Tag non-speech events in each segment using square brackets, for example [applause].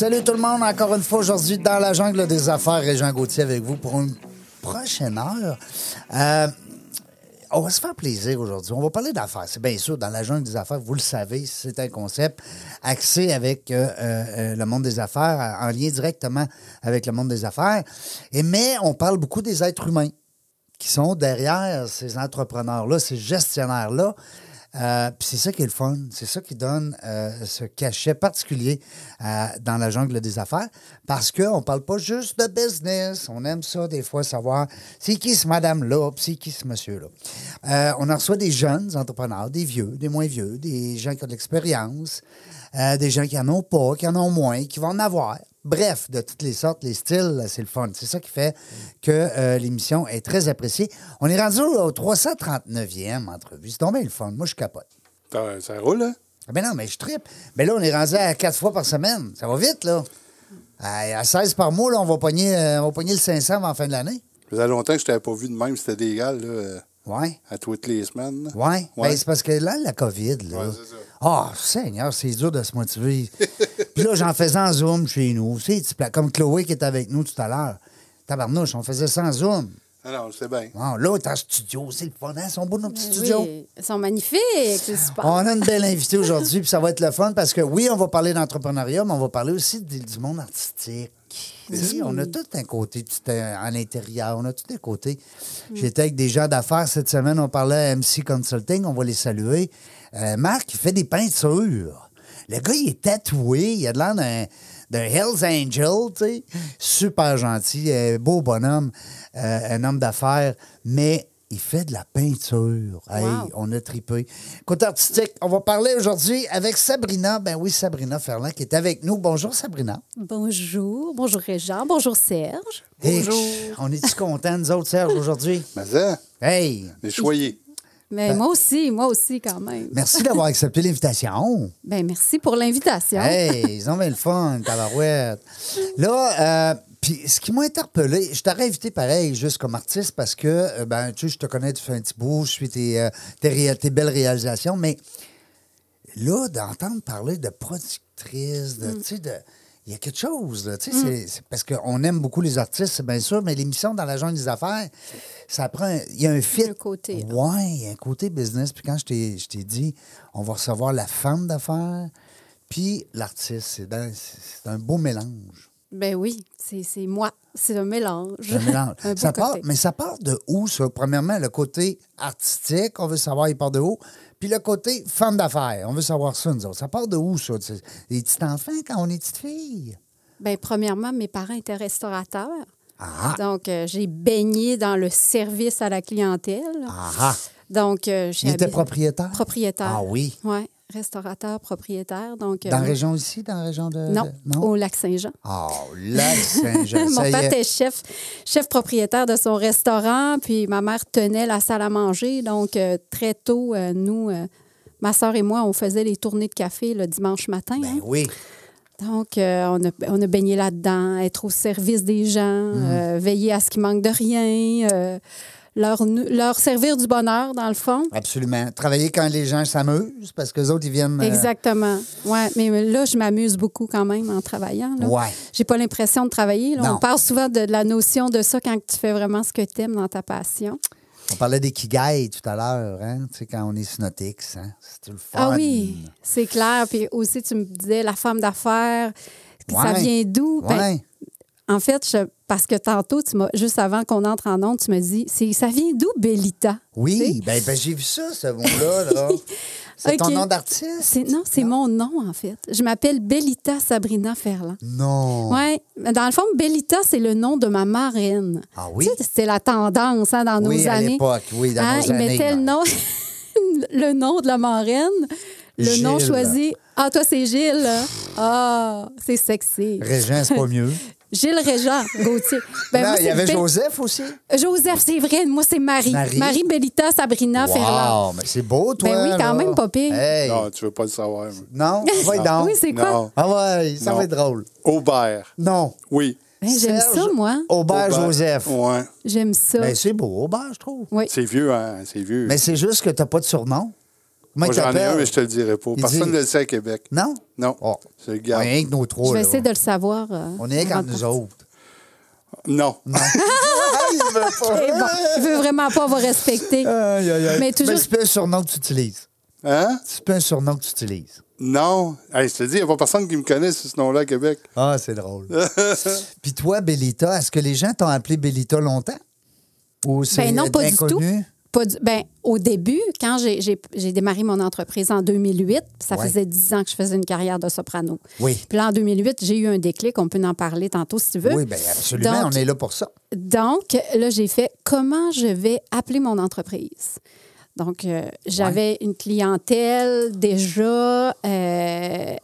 Salut tout le monde, encore une fois aujourd'hui dans la jungle des affaires, Régent Gauthier avec vous pour une prochaine heure. Euh, on va se faire plaisir aujourd'hui. On va parler d'affaires. C'est bien sûr, dans la jungle des affaires, vous le savez, c'est un concept axé avec euh, euh, le monde des affaires, en lien directement avec le monde des affaires. Et, mais on parle beaucoup des êtres humains qui sont derrière ces entrepreneurs-là, ces gestionnaires-là. Euh, c'est ça qui est le fun. C'est ça qui donne euh, ce cachet particulier euh, dans la jungle des affaires. Parce qu'on ne parle pas juste de business. On aime ça, des fois, savoir c'est qui ce madame-là, c'est qui ce monsieur-là. On en reçoit des jeunes entrepreneurs, des vieux, des moins vieux, des gens qui ont de l'expérience, des gens qui en ont pas, qui en ont moins, qui vont en avoir. Bref, de toutes les sortes, les styles, c'est le fun. C'est ça qui fait que euh, l'émission est très appréciée. On est rendu au 339e entrevue. C'est tombé le fun. Moi, je capote. Ça, ça roule, hein? Ah Ben non, mais je tripe. Mais là, on est rendu à quatre fois par semaine. Ça va vite, là. À, à 16 par mois, là, on va pogner, euh, on va pogner le 500 avant la fin de l'année. Ça faisait longtemps que je t'avais pas vu de même, c'était légal, là, euh, Ouais. à toutes les semaines. là. Ouais. Ouais. Ben, c'est parce que là, la COVID, là. Ouais, c'est ça. Ah, Seigneur, c'est dur de se motiver. [laughs] Puis là, j'en faisais en Zoom chez nous. Pla- comme Chloé qui était avec nous tout à l'heure. Tabarnouche, on faisait ça en Zoom. Ah non, c'est bien. Bon, là, t'es en studio, c'est le fun, hein? Ils sont beaux, nos petits studios. Oui, ils sont magnifiques, c'est super. On a une belle invitée aujourd'hui, puis ça va être le fun parce que oui, on va parler d'entrepreneuriat, mais on va parler aussi du, du monde artistique. On a tout un côté tout un- à l'intérieur, on a tout un côté. J'étais avec des gens d'affaires cette semaine, on parlait à MC Consulting, on va les saluer. Euh, Marc, il fait des peintures. Le gars, il est tatoué, il a de l'air d'un d'un Hells Angel, tu sais. Super gentil, euh, beau bonhomme, euh, un homme d'affaires, mais il fait de la peinture. Hey, Wow. on a tripé. Côté artistique, on va parler aujourd'hui avec Sabrina. Ben oui, Sabrina Ferland qui est avec nous. Bonjour, Sabrina. Bonjour, bonjour Régent, bonjour Serge. Hey, on est-tu contents, nous autres, Serge, aujourd'hui? Mais [laughs] ça, Hey, les choyés. Mais moi aussi, moi aussi quand même. merci d'avoir accepté l'invitation. Ben merci pour l'invitation. Hey, [laughs] ils ont bien le fun, tabarouette. Là, euh, puis ce qui m'a interpellé, je t'aurais invité pareil, juste comme artiste, parce que, euh, ben, tu sais, je te connais, fais un petit bout, je suis tes, euh, tes, réa- tes belles réalisations, mais là, d'entendre parler de productrice, de, tu sais, de. Il y a quelque chose, là, c'est parce qu'on aime beaucoup les artistes, c'est bien sûr, mais l'émission dans la jungle des affaires, ça prend. un- Il y a un fit. Côté. Ouais, il y a un côté business. Puis quand je t'ai je t'ai dit, on va recevoir la femme d'affaires, puis l'artiste, c'est un beau mélange. Ben oui, c'est c'est moi. C'est un mélange. Un mélange. [laughs] Un ça part, mais ça part de où, ça? Premièrement, le côté artistique, on veut savoir, il part de où? Puis le côté femme d'affaires, on veut savoir ça, nous autres. Ça part de où, ça? Les petits enfants quand on est petite fille? Ben, premièrement, mes parents étaient restaurateurs. Ah! Donc, euh, j'ai baigné dans le service à la clientèle. Ah! Donc, euh, j'ai Il était habi- propriétaire? Propriétaire. Ah oui. Oui, restaurateur, propriétaire. Donc, euh, Dans la région ici, dans la région de. Non, de- au lac Saint-Jean. Ah, lac Saint-Jean. [laughs] Mon père était chef, chef propriétaire de son restaurant, puis ma mère tenait la salle à manger. Donc, euh, très tôt, euh, nous, euh, ma soeur et moi, on faisait les tournées de café le dimanche matin. Ben hein. oui. Donc, euh, on, a, on a baigné là-dedans, être au service des gens, Mm. euh, veiller à ce qu'il manque de rien, euh, leur, servir du bonheur, dans le fond. Absolument. Travailler quand les gens s'amusent, parce que les autres, ils viennent. euh, Exactement. Ouais, mais là, je m'amuse beaucoup quand même en travaillant. là. Ouais. J'ai pas l'impression de travailler. là. On parle souvent de, de la notion de ça quand tu fais vraiment ce que tu aimes dans ta passion. On parlait des kigai tout à l'heure, hein? Tu sais, quand on est synotix, hein? C'est le fun. Ah oui, c'est clair. Puis aussi, tu me disais la femme d'affaires, ça vient d'où? Ben. En fait, je- parce que tantôt, tu juste avant qu'on entre en onde, tu me dis, ça vient d'où, Bellita? Tu Oui, sais? ben, ben, j'ai vu ça, ce mot-là. Là. [laughs] C'est ton nom d'artiste? C'est- Non, c'est mon nom, en fait. Je m'appelle Bellita Sabrina Ferland. Non. Oui. Dans le fond, Bellita, c'est le nom de ma marraine. Ah oui? Tu sais, C'était la tendance hein, dans Oui, nos à années. l'époque, oui, dans Hein, nos ils années. mettaient le nom, [laughs] le nom de la marraine, le nom choisi. Ah, toi, c'est Gilles. Ah, c'est sexy. Régent, c'est pas mieux. [laughs] Gilles Régent Gauthier. Ben, Non, moi, il y avait Joseph aussi. Joseph, c'est vrai. Moi, c'est Marie. Marie. Bellita Sabrina Ferland. Wow, mais c'est beau, toi. Ben oui, quand là. même. Hey. Non, tu veux pas le savoir. Non, [laughs] va y donc. Oui, c'est quoi? Non. Ah ouais, ça Non. va être drôle. Aubert. Non. Oui. Ben, J'aime ça, moi. Aubert, Aubert. Joseph. Ouais. J'aime ça. Ben, c'est beau, Aubert, je trouve. oui. C'est vieux, hein? C'est vieux. Mais c'est juste que t'as pas de surnom. Comment Moi, j'en ai un, mais je te le dirai pas. Il Personne dit- ne le sait à Québec. Non? Non. Oh. C'est le On est rien que nos trois. Je vais là. essayer de le savoir. euh, On est comme de nous autres. Non. [laughs] il veut pas. Bon, il veut vraiment pas vous respecter. Aïe, aïe, aïe. Mais toujours- c'est pas un surnom que tu utilises. Hein? C'est pas un surnom que tu utilises. Non. Hey, je te dis, il n'y a pas personne qui me connaît sous ce nom-là à Québec. Ah, c'est drôle. [laughs] Puis toi, Bellita, est-ce que les gens t'ont appelé Bellita longtemps? Ou c'est Ben non, pas du inconnu? Pas du- ben, au début, quand j'ai- démarré mon entreprise en 2008, ça Ouais. faisait 10 ans que je faisais une carrière de soprano. Oui. Puis là, en 2008, j'ai eu un déclic. On peut en parler tantôt si tu veux. Oui, bien absolument, Donc- on est là pour ça. Donc, là, j'ai fait comment je vais appeler mon entreprise. Donc, euh, j'avais une clientèle déjà euh,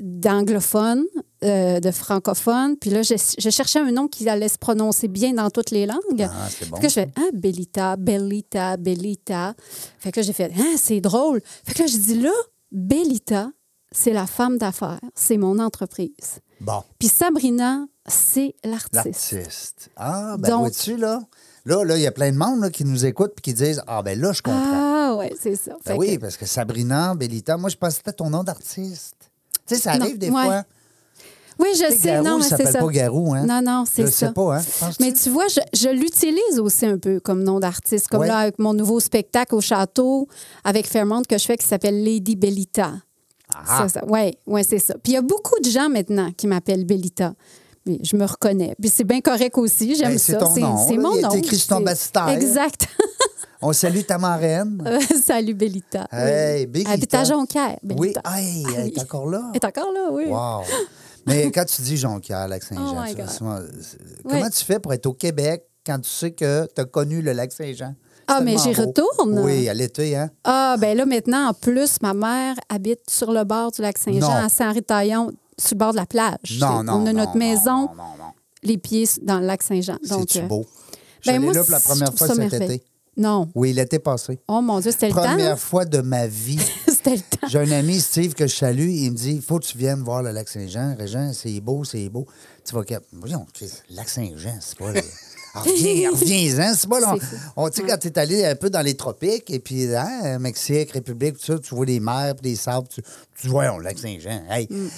d'anglophones, euh, de francophones. Puis là, je, je cherchais un nom qui allait se prononcer bien dans toutes les langues. Ah, c'est bon. Fait que je fais, ah, Bellita, Bellita, Bellita. Fait que là, j'ai fait, ah, c'est drôle. Fait que là, je dis, là, Bellita, c'est la femme d'affaires, c'est mon entreprise. Bon, Puis Sabrina, c'est l'artiste. l'artiste. Ah, ben vois-tu, là? Là, là, il y a plein de monde là, qui nous écoute et qui disent Ah, ben là, je comprends. Ah, ouais, c'est ça. Ben oui, que- parce que Sabrina, Bellita, moi, je pensais que c'était ton nom d'artiste. Tu sais, ça Non, arrive des ouais. fois. Oui, je sais. Garou, non, c'est ça. pas Garou, hein? Non, non, c'est Je ça. sais pas, hein? Mais tu vois, je, je l'utilise aussi un peu comme nom d'artiste. Comme Ouais. là, avec mon nouveau spectacle au château avec Fairmont que je fais qui s'appelle Lady Bellita. Ah. Oui, ouais, c'est ça. Puis il y a beaucoup de gens maintenant qui m'appellent Bellita. Mais je me reconnais. Puis c'est bien correct aussi. J'aime Ben, ça. c'est ton nom, C'est mon écrit sur ton. Exact. [laughs] On salue ta marraine. [laughs] Euh, Salut, Bellita. Hey, oui. Bellita. Habite à Jonquière, oui, hey, Ah elle oui. est encore là. Elle est encore là, oui. Wow. Mais quand tu dis Jonquière, Lac-Saint-Jean, Oh c'est- comment Oui. tu fais pour être au Québec quand tu sais que tu as connu le Lac-Saint-Jean? Ah, C'est mais j'y retourne. Oui, à l'été, hein? Ah, ben là, maintenant, en plus, ma mère habite sur le bord du lac. Saint-Jean, à Saint-Henri-Taillon, sur le bord de la plage. Non, non. On a non, notre non, maison, Non, les pieds dans le lac Saint-Jean. C'est-tu euh, beau? Je ben suis allé là pour la première fois cet été. Non. Oui, l'été passé. Oh mon Dieu, c'était le temps? Première fois de ma vie. [laughs] c'était le temps. J'ai un ami, Steve, que je salue. Il me dit il faut que tu viennes voir le lac Saint-Jean. Régent, c'est beau, c'est beau. Tu vas. Voyons, le lac Saint-Jean, c'est pas. Ah, [laughs] Reviens, reviens-en, c'est pas fou. On, tu sais, quand tu es allé un peu dans les tropiques, et puis, hein, Mexique, République, tout ça, tu vois les mers, puis les sables, tu, tu vois, le lac Saint-Jean. Hey, Mm.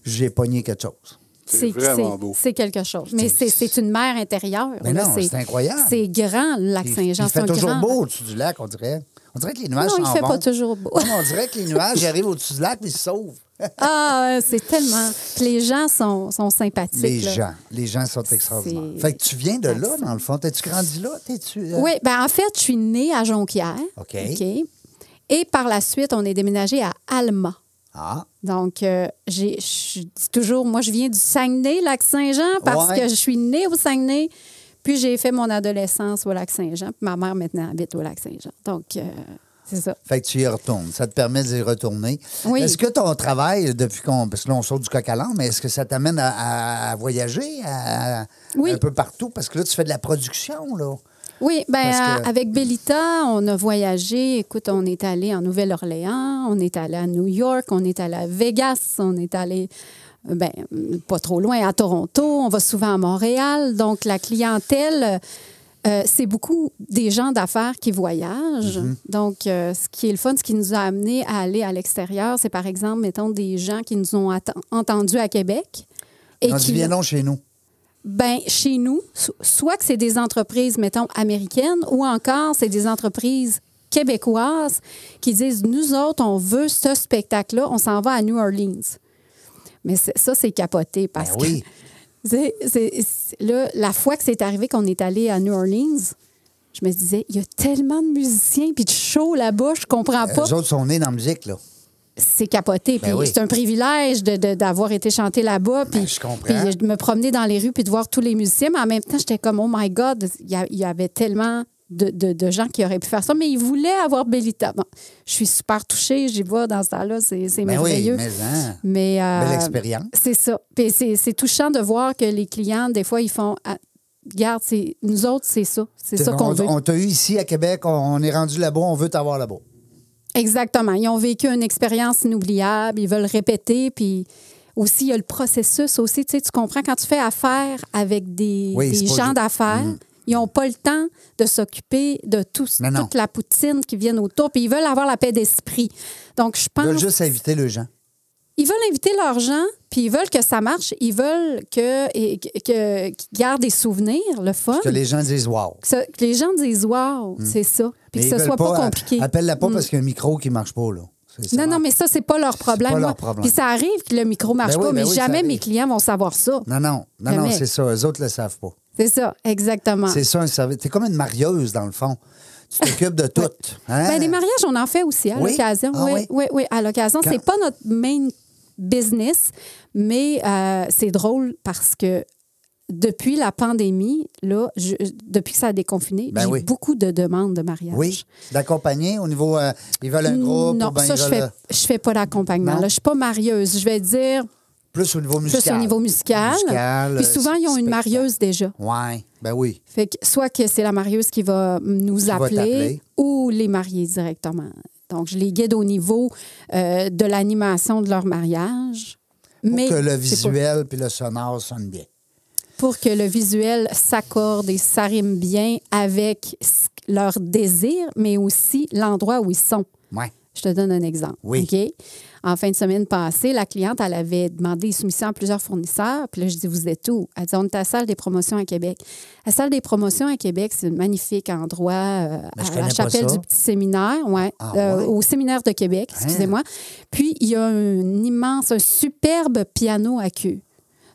[gasps] j'ai pogné quelque chose. C'est vraiment beau. C'est quelque chose. Mais c'est c'est une mer intérieure. Mais non, c'est incroyable. C'est grand, le lac Il, Saint-Jean. il C'est toujours grand- beau au-dessus du lac, on dirait. On dirait que les nuages Non, il s'en fait vont. pas toujours beau. Non, on dirait que les nuages ils [laughs] arrivent au-dessus du lac, puis ils se sauvent. Ah, c'est tellement. Puis les gens sont, sont sympathiques. Les là. gens, les gens sont extraordinaires. Fait que tu viens de là, dans le fond. T'es-tu grandi là? T'es-tu. euh, Oui, ben en fait, je suis née à Jonquière. OK. Et par la suite, on est déménagé à Alma. Ah, Donc, euh, j'ai, je dis toujours, moi, je viens du Saguenay, Lac-Saint-Jean, parce Ouais. que je suis née au Saguenay. Puis j'ai fait mon adolescence au Lac-Saint-Jean. Puis ma mère, maintenant, habite au Lac-Saint-Jean. Donc, euh, c'est ça. fait que tu y retournes. Ça te permet d'y retourner. Oui. Est-ce que ton travail, depuis qu'on. Parce que là, on sort du coq à mais est-ce que ça t'amène à, à- à voyager à- Oui. un peu partout? Parce que là, tu fais de la production, là. Oui, ben que- avec Bellita, on a voyagé. Écoute, on est allé en Nouvelle-Orléans, on est allé à New York, on est allé à Vegas, on est allé, euh, ben, pas trop loin, à Toronto. On va souvent à Montréal. Donc, la clientèle, euh, c'est beaucoup des gens d'affaires qui voyagent. Mm-hmm. Donc, euh, ce qui est le fun, ce qui nous a amené à aller à l'extérieur, c'est par exemple, mettons, des gens qui nous ont entendus à Québec. Et On qui donc chez nous. Ben, chez nous, so- soit que c'est des entreprises, mettons, américaines, ou encore c'est des entreprises québécoises qui disent Nous autres, on veut ce spectacle-là, on s'en va à New Orleans. Mais ça, c'est capoté parce Ben oui. [laughs] que. là, la fois que c'est arrivé qu'on est allé à New Orleans, je me disais, il y a tellement de musiciens puis de shows là-bas, je comprends pas. Les autres sont nés dans la musique, là. C'est capoté. Ben Puis oui. c'est un privilège de- de- d'avoir été chanté là-bas. Puis, Ben, je comprends. puis de me promener dans les rues puis de voir tous les musiciens. Mais en même temps, j'étais comme, oh my God, il y, avait tellement de, de- de gens qui auraient pu faire ça. Mais ils voulaient avoir Bellita. Bon, je suis super touchée. J'y vois dans ce temps-là. C'est c'est Ben oui, merveilleux. mais hein. Mais, euh, Belle expérience. C'est ça. Puis c'est touchant de voir que les clients, des fois, ils font. Ah, Regarde, nous autres, c'est ça. C'est ça qu'on on, veut. on t'a eu ici à Québec, on, on est rendu là-bas, on veut t'avoir là-bas. Exactement. Ils ont vécu une expérience inoubliable, ils veulent répéter, puis aussi, il y a le processus aussi. Tu sais, tu comprends, quand tu fais affaire avec des, Oui, gens d'affaires, ils n'ont pas le temps de s'occuper de tout, toute la poutine qui vient autour, puis ils veulent avoir la paix d'esprit. Donc, je Ils pense... veulent juste inviter les gens. Ils veulent inviter leurs gens, puis ils veulent que ça marche. Ils veulent que, et- que, que- qu'ils gardent des souvenirs, le fun. Que les gens disent wow. Que, les gens disent « wow, c'est ça ». Puis Mais que ce soit pas, euh, compliqué. Mm. Appelle-la pas parce qu'il y a un micro qui marche pas, là. Non, non, marche. mais ça, c'est pas leur problème. pas leur problème. Puis ça arrive que le micro marche Ben oui, pas, ben mais oui, jamais mes clients vont savoir ça. Non, non, non, non, c'est ça. Eux autres le savent pas. C'est ça, exactement. C'est ça un service. T'es comme une marieuse, dans le fond. Tu t'occupes de [laughs] tout. Hein? Ben, des mariages, on en fait aussi à Oui? l'occasion. Ah oui, oui? oui, oui, à l'occasion. Quand- C'est pas notre main business, mais euh, c'est drôle parce que depuis la pandémie, là, je- depuis que ça a déconfiné, Ben j'ai oui. beaucoup de demandes de mariage. Oui, d'accompagner au niveau. euh, ils veulent un groupe non, ou ben, ça, ils je veulent, fais, je fais pas d'accompagnement. Je suis pas marieuse. Je vais dire plus au niveau musical. plus au niveau musical. Musical, Puis souvent, ils ont une marieuse déjà. Oui, ben oui. Fait que soit que c'est la marieuse qui va nous Qui appeler ou les mariés directement. Donc, je les guide au niveau euh, de l'animation de leur mariage. Pour mais que le visuel puis le sonore sonnent bien. pour que le visuel s'accorde et s'arrime bien avec leur désir, mais aussi l'endroit où ils sont. Oui. Je te donne un exemple. Oui. OK? En fin de semaine passée, la cliente, elle avait demandé des soumissions à plusieurs fournisseurs. Puis là, je dis, vous êtes où? Elle dit, on est à la salle des promotions à Québec. La salle des promotions à Québec, c'est un magnifique endroit euh, à la chapelle du petit séminaire, ouais, Ah, euh, ouais? au séminaire de Québec, excusez-moi. Puis, il y a un immense, un superbe piano à queue.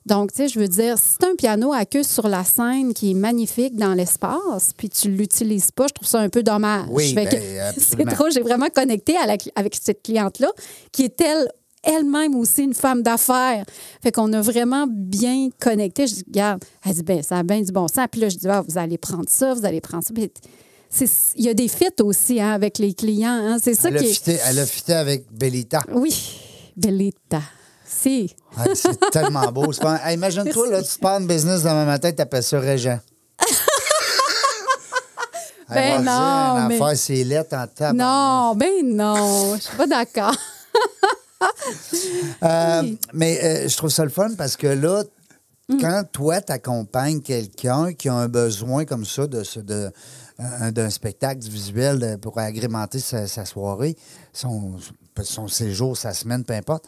Donc, tu sais, je veux dire, si c'est un piano à queue sur la scène qui est magnifique dans l'espace, puis tu l'utilises pas, je trouve ça un peu dommage. Oui, ben, [laughs] c'est drôle, j'ai vraiment connecté à la cli- avec cette cliente-là, qui est elle elle-même aussi une femme d'affaires. Fait qu'on a vraiment bien connecté. Je dis, regarde, elle dit, ben ça a bien du bon sens. Puis là, je dis, ah, vous allez prendre ça, vous allez prendre ça. Puis Il y a des fits aussi hein, avec les clients. hein. C'est ça Elle a, qui est... fité, elle a fité avec Bellita. Oui, Bellita. Ah, c'est [laughs] tellement beau. Hey, Imagine-toi, là, tu pars en business demain matin, tu appelles ça Régent. [laughs] Ben non, mais- affaire, c'est lettre en table. Non, ben non, je suis pas d'accord. [laughs] Euh, Mais euh, je trouve ça le fun parce que là, Mm. quand toi, tu accompagnes quelqu'un qui a un besoin comme ça de, de, un- d'un spectacle visuel pour agrémenter sa, sa soirée, son, son séjour, sa semaine, peu importe,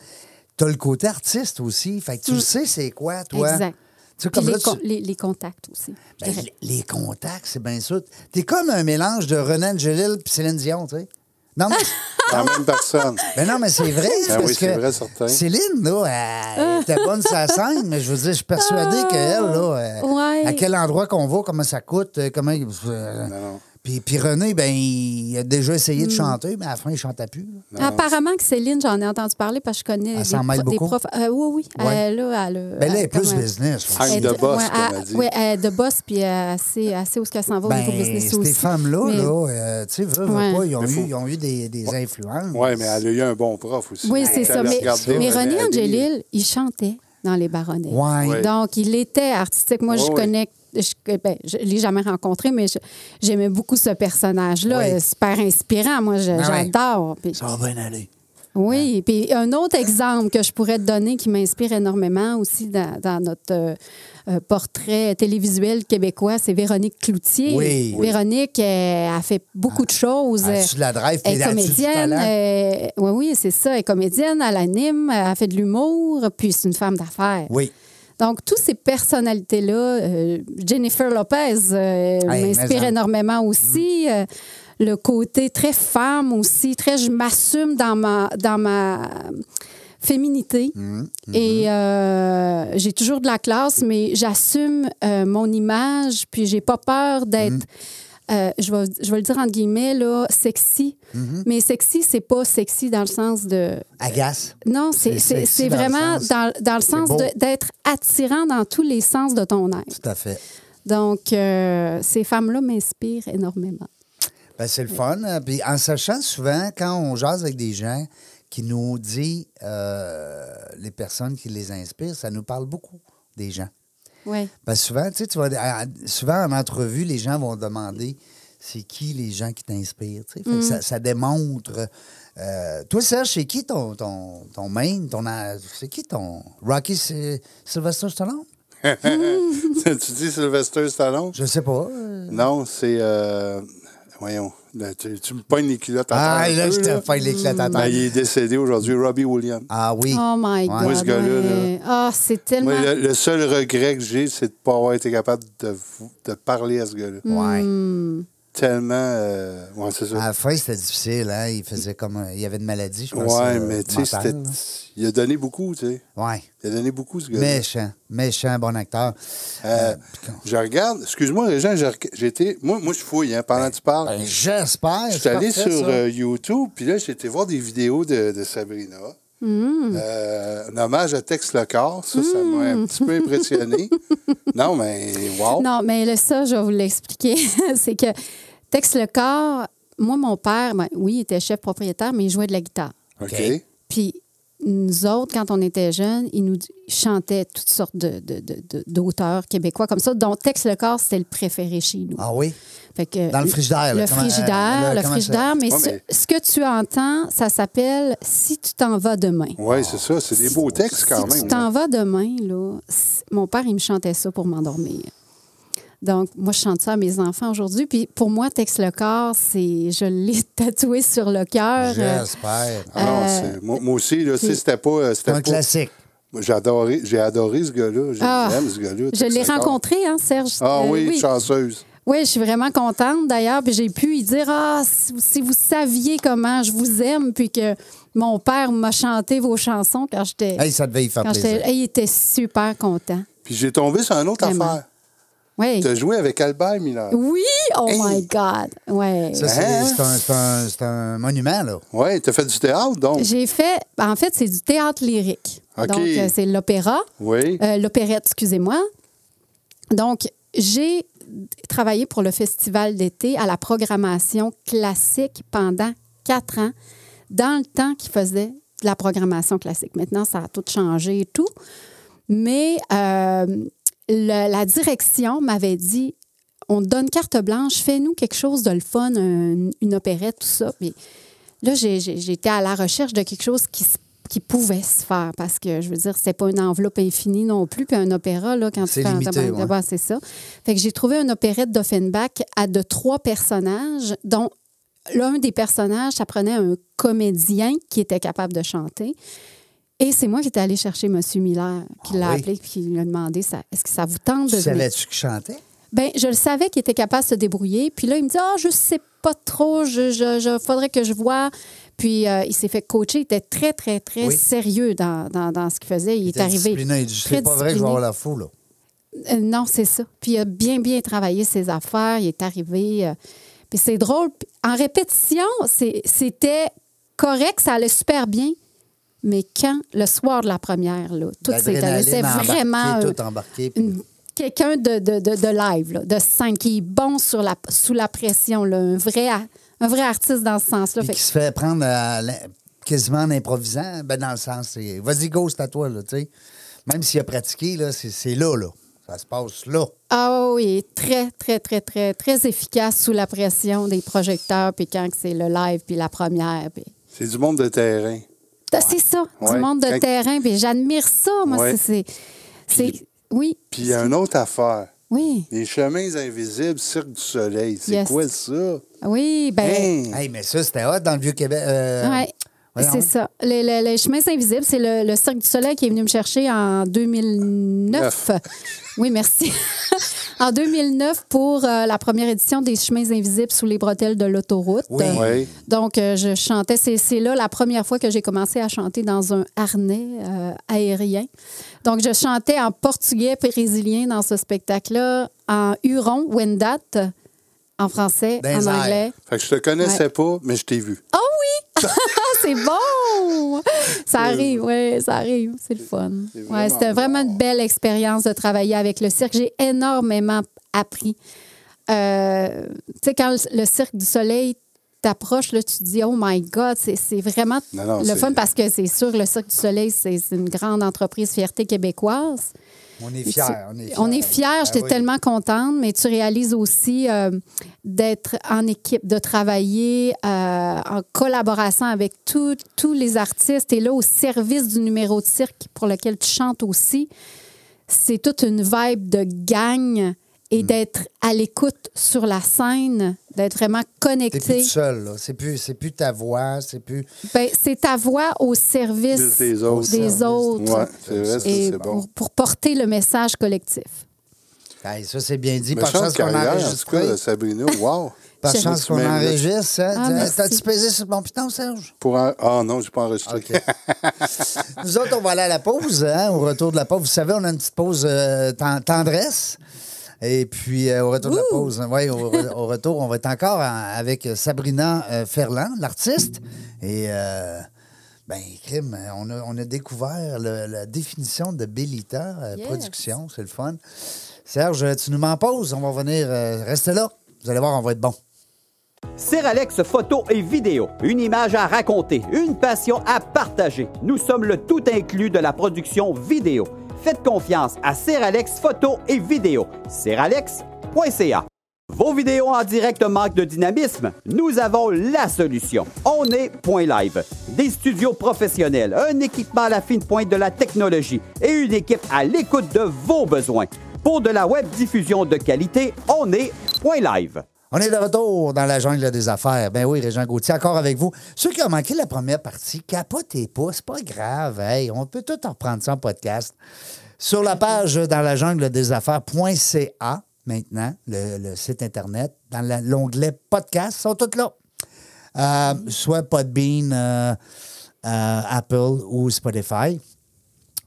tu as le côté artiste aussi. Fait que tu le sais, c'est quoi, toi? Exact. Tu sais, comme les, là, tu- con- les- les contacts aussi. ben, les, les contacts, c'est bien sûr. T'es comme un mélange de Renan Angelil et Céline Dion, tu sais. Non, mais, [laughs] La même personne. ben non, mais c'est vrai. c'est Ben parce oui, c'est que vrai, certain. Céline, là, elle était bonne sur la scène, mais je veux dire, je suis persuadé Ah, qu'elle, là, euh, ouais. à quel endroit qu'on va, comment ça coûte, euh, comment. Non, non. Puis, puis René, ben, il a déjà essayé de Hmm. chanter, mais à la fin, il ne chantait plus. là. Apparemment que Céline, j'en ai entendu parler parce que je connais Elle s'en mêle beaucoup? profs. Euh, oui, oui. Ouais. Elle, là, elle, a- Ben là, elle est plus un- business. Elle- the boss, ouais, comme elle- dit. Oui, elle est de boss, puis elle sait, elle sait où est-ce qu'elle s'en va au niveau Ben, business ces aussi. femmes-là, Mais- là, euh, tu sais, veux, veux Ouais. pas, ils ont, eu, faut- ils ont eu des, des influences. Oui, mais elle a eu un bon prof aussi. Oui, c'est ça. Mais, mais René. Angélil, il chantait dans les baronnets. Donc, il était artistique. Moi, je connais. Je, ben, je l'ai jamais rencontré, mais j'aimais beaucoup ce personnage-là. Oui. Super inspirant. Moi, ouais. j'adore. Puis- Ça va bien aller. Oui, puis un autre exemple que je pourrais te donner qui m'inspire énormément aussi dans, dans notre euh, euh, portrait télévisuel québécois, c'est Véronique Cloutier. Oui. Véronique, elle, a fait beaucoup de choses. Elle a-tu de la drive, Elle est elle comédienne. euh, oui, oui, c'est ça. Elle est comédienne, elle anime, elle fait de l'humour, puis c'est une femme d'affaires. Oui. Donc, toutes ces personnalités-là, euh, Jennifer Lopez euh, Hey, m'inspire énormément aussi. Euh, le côté très femme aussi, très je m'assume dans ma, dans ma féminité. Mm-hmm. Et euh, j'ai toujours de la classe, mais j'assume mon image, puis j'ai pas peur d'être euh, je, vais, je vais le dire entre guillemets, là, sexy. Mm-hmm. Mais sexy, c'est pas sexy dans le sens de. Agace. Non, c'est vraiment dans, dans le sens d'être attirant dans tous les sens de ton être. Tout à fait. Donc, euh, ces femmes-là m'inspirent énormément. Ben, c'est le fun. hein. Puis en sachant souvent, quand on jase avec des gens qui nous disent euh, les personnes qui les inspirent, ça nous parle beaucoup des gens. Oui. Ben, souvent, tu sais, tu vas, à- souvent en entrevue, les gens vont demander c'est qui les gens qui t'inspirent. tu sais? Fait que Mm. ça, ça démontre. euh, toi, Serge, c'est qui ton, ton, ton main? Ton, c'est qui ton. Rocky Sy- Sylvester Stallone? [laughs] tu dis Sylvester Stallone? Je sais pas. euh. Non, c'est. euh, voyons. Là, tu, tu me pognes les culottes à Ah, terre là, je te là. fais l'éclate à Ben, terre. il est décédé aujourd'hui, Robbie Williams. Ah oui. Oh my. God. Moi, ce gars-là. Ah, c'est tellement. Moi, le, le seul regret que j'ai, c'est de ne pas avoir été capable de, de parler à ce gars-là. Ouais. Hmm. Tellement. euh, ouais, c'est ça. À la fin, c'était difficile. Hein? Il faisait comme. un- Il y avait une maladie, je pense. ouais, euh, mais tu sais, il a donné beaucoup, tu sais. là. Ouais. Il a donné beaucoup, ce gars-là. Méchant. Méchant, bon acteur. Euh, quand- je regarde, excuse-moi, les gens, été. Moi, moi, je fouille, hein, pendant que tu parles. Ben, j'espère. Je suis allé sur euh, YouTube, puis là, j'ai été voir des vidéos de, de Sabrina. Hmm. Euh, un hommage à Tex Le Corps, ça, ça m'a un petit peu impressionné. [laughs] non, mais wow. Non, mais là, ça, je vais vous l'expliquer. [laughs] c'est que Tex Le Corps, moi, mon père, ben, oui, il était chef propriétaire, mais il jouait de la guitare. OK. Puis nous autres, quand on était jeunes, il nous chantait toutes sortes de- de- de- de- d'auteurs québécois comme ça, dont Tex Le Corps, c'était le préféré chez nous. Ah oui? Fait que, Dans le frigidaire, Le frigidaire, euh, là, le frigidaire. Mais, Ouais, ce, mais- ce que tu entends, ça s'appelle Si tu t'en vas demain. Oui, c'est ça. C'est des beaux textes quand si même. tu là. t'en vas demain, là, mon père, il me chantait ça pour m'endormir. Donc, moi, je chante ça à mes enfants aujourd'hui. Puis pour moi, Tex le corps, c'est. Je l'ai [laughs] tatoué sur le cœur. Euh, J'espère. Ah Euh, c'est- moi, moi aussi, là, c'était pas. euh, C'est C'était un pas classique. J'ai adoré, j'ai adoré ce gars-là. J'ai- Ah, J'aime ce gars-là. Je l'ai rencontré, hein, Serge? Ah Euh, oui, chanceuse. Oui, je suis vraiment contente d'ailleurs. Puis j'ai pu lui dire Ah, si, si vous saviez comment je vous aime, puis que mon père m'a chanté vos chansons quand j'étais. Hey, ça devait y faire quand plaisir. j'étais. Il était super content. Puis j'ai tombé sur une autre Vraiment. affaire. Oui. Tu as joué avec Albert Miller. Oui, oh Hey. my God. Ouais. Ça, c'est Hein? un, monument, là. Oui, tu as fait du théâtre, donc? J'ai fait, en fait, c'est du théâtre lyrique. OK. Donc, euh, c'est l'opéra, Oui. euh, l'opérette, excusez-moi. Donc, j'ai travaillé pour le festival d'été à la programmation classique pendant quatre ans, dans le temps qu'il faisait de la programmation classique. Maintenant, ça a tout changé et tout. Mais euh, le- la direction m'avait dit on te donne carte blanche, fais-nous quelque chose de le fun, un- une opérette, tout ça. Puis là, j'étais à la recherche de quelque chose qui, se- qui pouvait se faire parce que, je veux dire, c'était pas une enveloppe infinie non plus. Puis un opéra, là, quand tu fais un limité, ouais. c'est ça. Fait que j'ai trouvé une opérette d'Offenbach à de trois personnages, dont l'un des personnages, ça prenait un comédien qui était capable de chanter. Et c'est moi qui étais allée chercher M. Miller, qui Ah l'a oui? appelé, puis qui lui a demandé est-ce que ça vous tente Tu de savais-tu qu'il chantait? Ben, je le savais qu'il était capable de se débrouiller. Puis là, il me dit Ah, je sais pas trop, je, je, je- faudrait que je vois. Puis euh, il s'est fait coacher. Il était très, très, très Oui. sérieux dans, dans, dans ce qu'il faisait. Il, est arrivé. discipliné. Il dit, C'est pas vrai que je vais avoir la foule, là. Euh, non, c'est ça. Puis il a bien, bien travaillé ses affaires. Il est arrivé. euh, puis c'est drôle. En répétition, c'était correct, ça allait super bien. Mais quand, le soir de la première, là, tout s'est C'est vraiment tout embarqué. puis- une- quelqu'un de, de, de, de live, là, de scène, qui est bon sur la, sous la pression, là, un, vrai, a- un vrai artiste dans ce sens-là. Fait qui se fait prendre à quasiment en improvisant, ben dans le sens, c'est vas-y, go, c'est à toi, là, tu sais. Même s'il a pratiqué, là, c'est c'est là, là. Ça se passe là. Ah oui, très, très, très, très, très efficace sous la pression des projecteurs, puis quand c'est le live, puis la première. Puis... C'est du monde de terrain. C'est ça, Ouais. du monde de Quand- terrain, puis j'admire ça, moi. Ouais. c'est- Oui. Puis il y a une autre affaire. Oui. Les chemins invisibles, Cirque du Soleil. C'est Yes. quoi ça? Oui, ben. Hein? Hey, mais ça, c'était hot dans le Vieux-Québec. euh, Ouais. voyons. C'est ça. Les, les- les chemins invisibles, c'est le, le Cirque du Soleil qui est venu me chercher en 2009. Oui, merci. [laughs] en 2009 pour euh, la première édition des chemins invisibles sous les bretelles de l'autoroute. Oui. Oui. Donc, euh, je chantais. C'est, là la première fois que j'ai commencé à chanter dans un harnais euh, aérien. Donc, je chantais en portugais brésilien dans ce spectacle-là, en huron, Wendat, En français, Dans en airs. anglais. Fait que je te connaissais pas, mais je t'ai vu. Ah, [laughs] c'est bon! Ça arrive, oui, ça arrive. C'est le fun. c'est Ouais, vraiment c'était vraiment une belle expérience de travailler avec le cirque. J'ai énormément appris. Euh, tu sais, quand le, Cirque du Soleil t'approche, là, tu te dis, oh my God, c'est vraiment Non, non, le fun parce que c'est sûr, le Cirque du Soleil, c'est une grande entreprise fierté québécoise. On est fiers. On est fiers. On est fiers, Ah j'étais oui. tellement contente, mais tu réalises aussi euh, d'être en équipe, de travailler euh, en collaboration avec tous tous les artistes et là au service du numéro de cirque pour lequel tu chantes aussi. C'est toute une vibe de gang et Mm. d'être à l'écoute sur la scène, d'être vraiment T'es plus connecté. tout seul, là. C'est plus, c'est plus ta voix, c'est plus. Ben, c'est ta voix au service Des autres. des autres. Ouais, c'est vrai, et c'est bon. pour, pour porter le message collectif. Hey, ça, c'est bien dit. Pas de Méchante chance qu'on en tout enregistre. cas, Sabrina. Wow. [laughs] Pas de Je- chance qu'on enregistre. hein. Ah, merci. T'as-tu pesé sur mon piton, Serge? Pour un... Ah non, j'ai pas enregistré. [laughs] Nous autres, on va aller à la pause. hein, au retour de la pause, vous savez, on a une petite pause euh, ten- tendresse. Et puis, euh, au retour de la pause, ouais, au, re- au retour, on va être encore en- avec Sabrina euh, Ferland, l'artiste. Et, euh, ben, crime, on a, on a découvert le- la définition de Bellita euh, Yes. Production. C'est le fun. Serge, tu nous mets en pause. On va venir euh, rester là. Vous allez voir, on va être bon. Seralex photo et vidéo, une image à raconter, une passion à partager. Nous sommes le tout inclus de la production vidéo. Faites confiance à Seralex photo et vidéo. Seralex.ca. Vos vidéos en direct manquent de dynamisme? Nous avons la solution. On est Point Live. Des studios professionnels, un équipement à la fine pointe de la technologie et une équipe à l'écoute de vos besoins. Pour de la web diffusion de qualité, on est Point Live. On est de retour dans la jungle des affaires. Ben oui, Régent Gauthier, encore avec vous. Ceux qui ont manqué la première partie, capotez pas, c'est pas grave. Hey, on peut tout en reprendre ça podcast. Sur la page dans la jungle des affaires.ca, maintenant, le, site Internet, dans l'onglet podcast, sont toutes là. Euh, soit Podbean, euh, euh, Apple ou Spotify.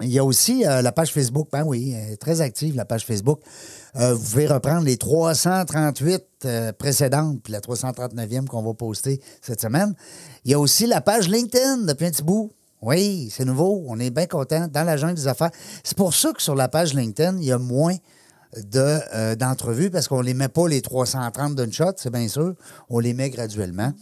Il y a aussi euh, la page Facebook. Ben oui, très active, la page Facebook. Euh, vous pouvez reprendre les 338 euh, précédentes, puis la 339e qu'on va poster cette semaine. Il y a aussi la page LinkedIn depuis un petit bout. Oui, c'est nouveau. On est bien content dans la jungle des affaires. C'est pour ça que sur la page LinkedIn, il y a moins de, euh, d'entrevues parce qu'on ne les met pas les 330 d'une shot, c'est bien sûr. On les met graduellement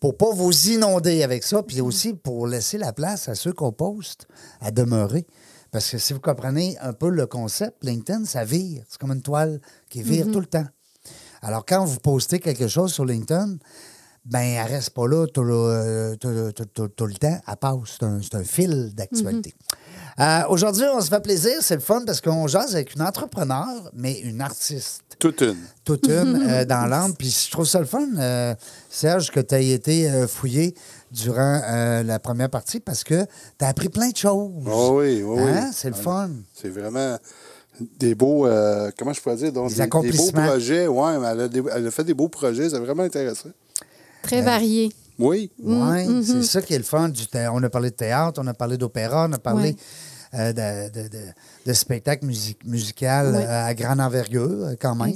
pour pas vous inonder avec ça, puis aussi pour laisser la place à ceux qu'on poste à demeurer. Parce que si vous comprenez un peu le concept, LinkedIn, ça vire. C'est comme une toile qui vire tout le temps. Alors, quand vous postez quelque chose sur LinkedIn, ben, elle reste pas là tout le, euh, tout- tout- tout- le temps. Elle passe. C'est un, c'est un fil d'actualité. Euh, Aujourd'hui, on se fait plaisir. C'est le fun parce qu'on jase avec une entrepreneur, mais une artiste Toute une. toute une [laughs] euh, dans l'âme. Puis je trouve ça le fun, euh, Serge, que tu aies été euh, fouillé durant euh, la première partie parce que tu as appris plein de choses. Oh oui, oui, oui. Hein? C'est le fun. C'est vraiment des beaux, euh, comment je pourrais dire, donc, Des des, des beaux projets. Oui, elle, elle a fait des beaux projets, c'est vraiment intéressant. Très varié. Oui. Oui, c'est ça qui est le fun. Du on a parlé de théâtre, on a parlé d'opéra, on a parlé euh, de, de, de- de spectacle music- musical euh, à grande envergure, euh, quand même.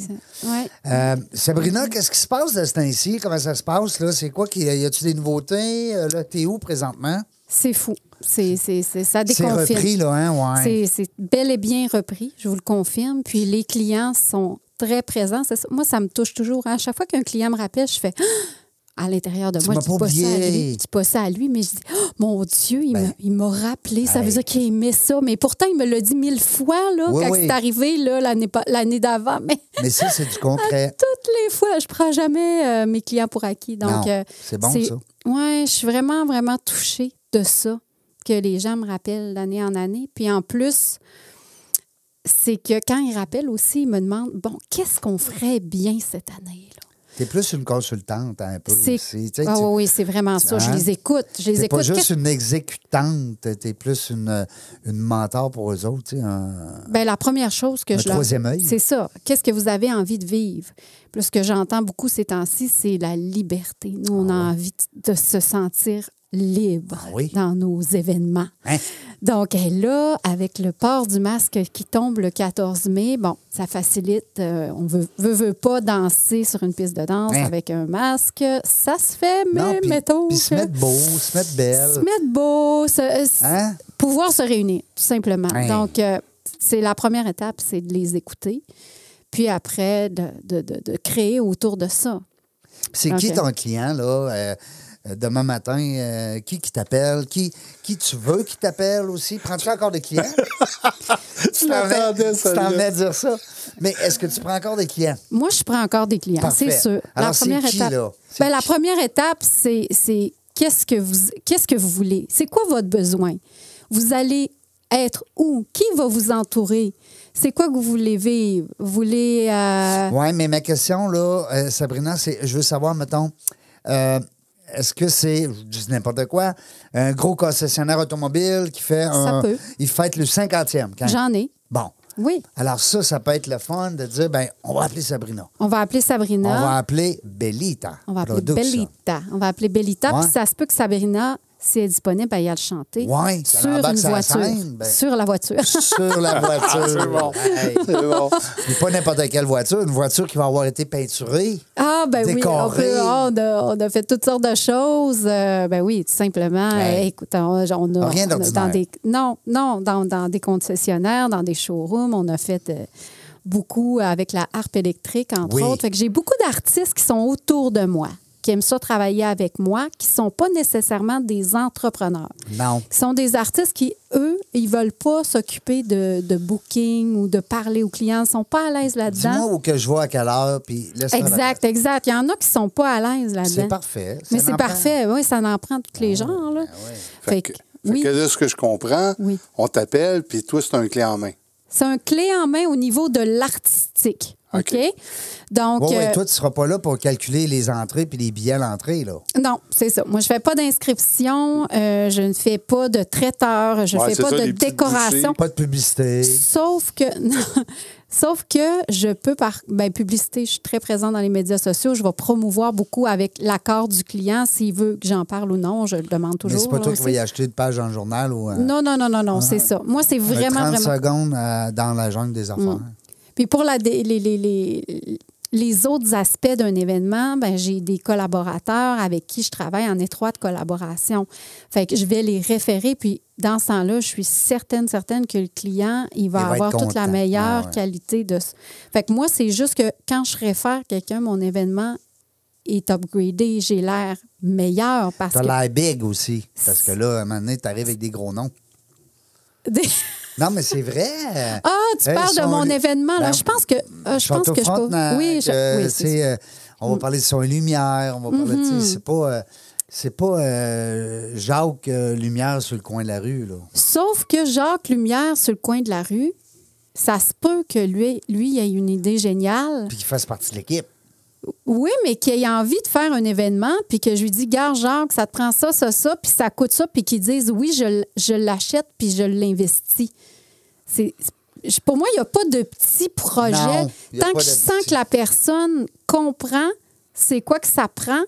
Euh, Sabrina, qu'est-ce qui se passe de ce temps-ci? Comment ça se passe? là? C'est quoi? Y a-tu des nouveautés? Euh, Là, t'es où présentement? C'est fou. C'est, ça C'est repris, là, hein? Ouais. C'est, bel et bien repris, je vous le confirme. Puis les clients sont très présents. Ça. Moi, ça me touche toujours. hein. À chaque fois qu'un client me rappelle, je fais Ah! À l'intérieur de Tu moi, je dis pas ça à lui. Je dis pas ça à lui, mais je dis Oh, mon Dieu, il, Ben, m'a, il m'a rappelé. Ça hey. veut dire qu'il aimait ça. Mais pourtant, il me l'a dit mille fois là, Oui, quand oui. c'est arrivé l'année, d'avant. Mais [laughs] Mais ça, c'est du [laughs] concret. toutes les fois, je prends jamais euh, mes clients pour acquis. Donc, euh, c'est bon, ça. Ouais, je suis vraiment, vraiment touchée de ça, que les gens me rappellent d'année en année. Puis en plus, c'est que quand ils rappellent aussi, ils me demandent bon, qu'est-ce qu'on ferait bien cette année? là? T'es plus une consultante, hein, un peu. C'est aussi. Tu sais, Ah tu- oui, c'est vraiment ça. Je Hein? les écoute. Je les T'es pas écoute. juste une exécutante, t'es plus une, une mentor pour eux autres. tu sais, un- Ben, la première chose que Un je leur- troisième œil. C'est ça. Qu'est-ce que vous avez envie de vivre? Puis ce que j'entends beaucoup ces temps-ci, c'est la liberté. Nous, Ah on a envie de se sentir libre Ah oui? dans nos événements. Hein? Donc, là, avec le port du masque qui tombe le 14 mai, bon, ça facilite. euh, on veut, veut, veut pas danser sur une piste de danse Hein? avec un masque. Ça se fait, mais Non, mettons. puis se mettre beau, se mettre belle. se mettre beau, se- euh, Hein? pouvoir se réunir, tout simplement. Donc, euh, c'est la première étape, c'est de les écouter. Puis après, de, de- de- de créer autour de ça. C'est qui ton client, là, euh, demain matin? euh, qui qui t'appelle? Qui, qui tu veux qui t'appelle aussi? Prends-tu encore des clients? [laughs] tu t'en venais- à dire ça. Mais est-ce que tu prends encore des clients? Moi, je prends encore des clients, c'est sûr. Alors, la c'est première qui, étape. là? C'est Ben, la première étape, c'est c'est qu'est-ce que vous qu'est-ce que vous voulez? C'est quoi votre besoin? Vous allez être où? Qui va vous entourer? C'est quoi que vous voulez vivre? Vous voulez euh, Oui, mais ma question, là, euh, Sabrina, c'est je veux savoir, mettons, euh, est-ce que c'est, je dis n'importe quoi, un gros concessionnaire automobile qui fait un. peut. Il fête le 50e. quand- J'en ai. Bon. Oui. Alors, ça, ça peut être le fun de dire, ben, on va appeler Sabrina. On va appeler Sabrina. On va appeler Bellita. On va appeler Production. Bellita. On va appeler Bellita. Ouais. Puis ça se peut que Sabrina, si elle est disponible, elle y a le chanter. Ouais, sur une sur la voiture. scène, ben- Sur la voiture. [laughs] Sur la [laughs] voiture. C'est bon. Hey. C'est bon. Mais pas n'importe quelle voiture, une voiture qui va avoir été peinturée. Ah, ben oui, on, Décoré. peut- on a, on a fait toutes sortes de choses. Euh, ben oui, tout simplement. Ouais. Euh, écoute, on, on a. Rien on a d'ordinaire. dans des, non, non, dans, dans des concessionnaires, dans des showrooms, on a fait euh, beaucoup avec la harpe électrique, entre Oui. autres. Fait que j'ai beaucoup d'artistes qui sont autour de moi, qui aiment ça travailler avec moi, qui ne sont pas nécessairement des entrepreneurs. Non. Ce sont des artistes qui, eux, ils veulent pas s'occuper de, de booking ou de parler aux clients. Ils sont pas à l'aise là-dedans. Dis-moi où que je vois à quelle heure, puis laisse Exact, exact. Il y en a qui sont pas à l'aise là-dedans. C'est parfait. Mais c'est parfait. Oui, ça en prend tous les genres. Là. Fait, Fait que, que, fait oui, que là, ce que je comprends, Oui. on t'appelle, puis toi, c'est un clé en main. c'est un clé en main au niveau de l'artistique. OK? Donc, Ouais, ouais, euh, toi, tu ne seras pas là pour calculer les entrées puis les billets à l'entrée, là. non, c'est ça. Moi, je fais pas d'inscription, euh, je ne fais pas de traiteur, je ne Ouais, fais pas ça, de décoration. Pas de publicité. Sauf que, [laughs] sauf que je peux, par ben, publicité, je suis très présente dans les médias sociaux. Je vais promouvoir beaucoup avec l'accord du client s'il veut que j'en parle ou non. Je le demande Mais toujours. c'est pas là, toi qui vas y acheter une page dans le journal ou euh, Non, non, non, non, non, c'est ça. Moi, c'est vraiment, 30 vraiment. secondes euh, dans la jungle des affaires. Puis pour la, les, les, les, les autres aspects d'un événement, ben, j'ai des collaborateurs avec qui je travaille en étroite collaboration. Fait que je vais les référer. Puis dans ce temps-là, je suis certaine, certaine que le client, il va Il va avoir toute la meilleure Ah ouais. qualité de... Fait que moi, c'est juste que quand je réfère quelqu'un, mon événement est upgradé, j'ai l'air meilleur parce T'as que... l'air big aussi. Parce que là, à un moment donné, t'arrives avec des gros noms. Non, mais c'est vrai. Ah, tu Hey, parles de mon événement, là. Ben, Je pense que, euh, je pense que je Oui, je- euh, oui, c'est euh, on va parler de son lumière, on va parler de. Mm-hmm. C'est pas, euh, c'est pas euh, Jacques euh, Lumière sur le coin de la rue, là. Sauf que Jacques Lumière, sur le coin de la rue, ça se peut que lui, lui ait une idée géniale. Puis qu'il fasse partie de l'équipe. Oui, mais qu'il ait envie de faire un événement, puis que je lui dis, Garde, Jacques, ça te prend ça, ça, ça, puis ça coûte ça, puis qu'il dise, oui, je, l'achète, puis je l'investis. C'est. Pour moi, il n'y a pas de petit projet. Non, Tant que je sens petit. que la personne comprend c'est quoi que ça prend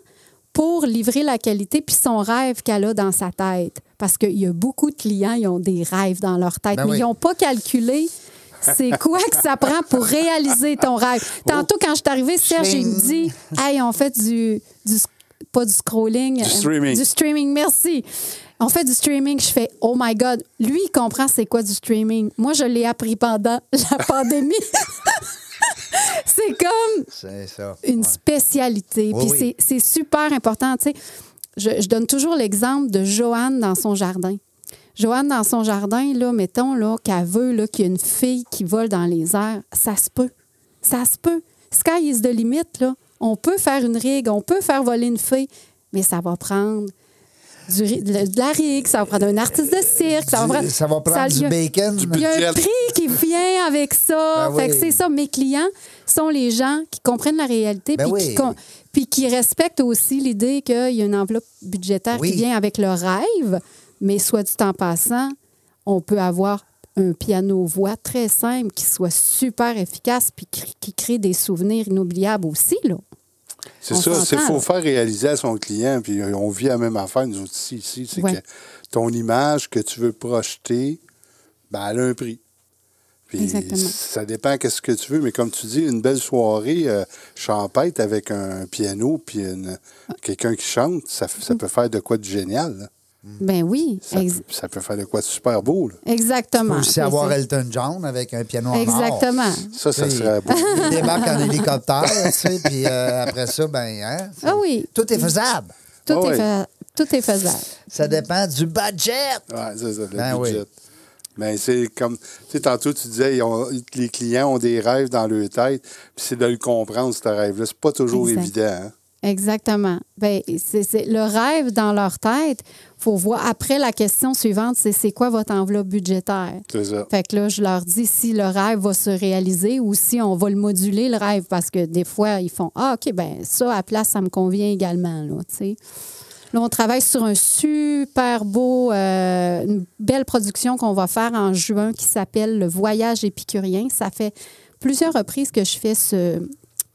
pour livrer la qualité puis son rêve qu'elle a dans sa tête. Parce qu'il y a beaucoup de clients, ils ont des rêves dans leur tête, Ben mais oui. ils n'ont pas calculé c'est quoi que ça prend pour réaliser ton rêve? Tantôt, quand je suis arrivée, Serge, il me dit Hey, on fait du. du pas du scrolling. Du euh, streaming. Du streaming, merci. On fait du streaming. Je fais Oh my God. Lui, il comprend c'est quoi du streaming. Moi, je l'ai appris pendant [laughs] la pandémie. [laughs] c'est comme C'est ça. une Ouais. spécialité. Oui, Puis oui. c'est- c'est super important. Tu sais, je, je donne toujours l'exemple de Joanne dans son jardin. Joanne, dans son jardin, là, mettons là, qu'elle veut là, qu'il y ait une fille qui vole dans les airs. Ça se peut. Ça se peut. Sky is the limit. Là. On peut faire une rigue, on peut faire voler une fille, mais ça va prendre du, de, la rigue, ça va prendre un artiste de cirque, ça va prendre, ça va prendre du a- bacon. il y a un prix qui vient avec ça. Ben [laughs] fait que c'est ça. Mes clients sont les gens qui comprennent la réalité Ben puis oui. qui, puis qui respectent aussi l'idée qu'il y a une enveloppe budgétaire Oui. qui vient avec le rêve. Mais soit du temps passant, on peut avoir un piano-voix très simple qui soit super efficace puis qui, crée des souvenirs inoubliables aussi. Là. C'est ça, c'est faut faire réaliser à son client, puis on vit la même affaire, nous autres ici, ici c'est Ouais. que ton image que tu veux projeter, ben, elle a un prix. Puis Exactement. ça dépend qu'est-ce que tu veux, mais comme tu dis, une belle soirée euh, champêtre avec un piano puis quelqu'un qui chante, ça, ça peut faire de quoi de génial. là. Ben oui, Ça, ça peut faire de quoi de super beau. là. exactement. peut aussi avoir Elton John avec un piano en or. Exactement. Ça, ça Tu serait beau. Il débarque en hélicoptère, tu sais, puis euh, après ça, ben, hein, Ah oui. tout est faisable. Tout, Ah est ouais. fa- tout est faisable. Ça dépend du budget. Oui, c'est ça, le Ben oui. budget. Mais c'est comme, tu sais, tantôt, tu disais, ils ont- les clients ont des rêves dans leur tête, puis c'est de le comprendre, ce rêve-là. C'est pas toujours Exact. évident. hein. Exactement. Ben, c'est le rêve dans leur tête. faut voir. Après, la question suivante, c'est c'est quoi votre enveloppe budgétaire? C'est ça. Fait que là, je leur dis si le rêve va se réaliser ou si on va le moduler, le rêve, parce que des fois, ils font Ah, OK, ben ça, à place, ça me convient également. Là, tu sais. Là, on travaille sur un super beau, euh, une belle production qu'on va faire en juin qui s'appelle Le Voyage épicurien. Ça fait plusieurs reprises que je fais ce,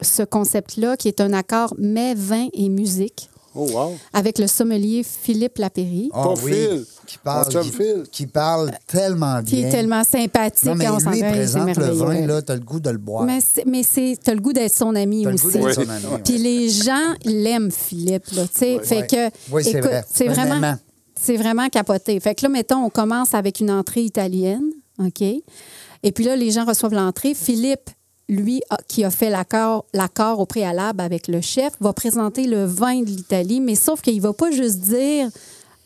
ce concept-là, qui est un accord mets, vin et musique, Oh, wow. avec le sommelier Philippe Lapéry, Phil. Qui parle, qui, Phil. qui tellement qui bien. est tellement sympathique. Non, mais on lui, il c'est présente le vin, là, t'as le goût de le boire. Mais c'est, mais t'as le goût d'être son ami T'as le goût aussi. Oui. son ami, ouais. Puis les gens l'aiment, Philippe. Là, tu sais. fait Ouais. que, Oui, c'est vrai. c'est vraiment, c'est vraiment capoté. Fait que là, mettons, on commence avec une entrée italienne, OK? Et puis là, les gens reçoivent l'entrée. Philippe, lui, qui a fait l'accord, l'accord au préalable avec le chef, va présenter le vin de l'Italie, mais sauf qu'il ne va pas juste dire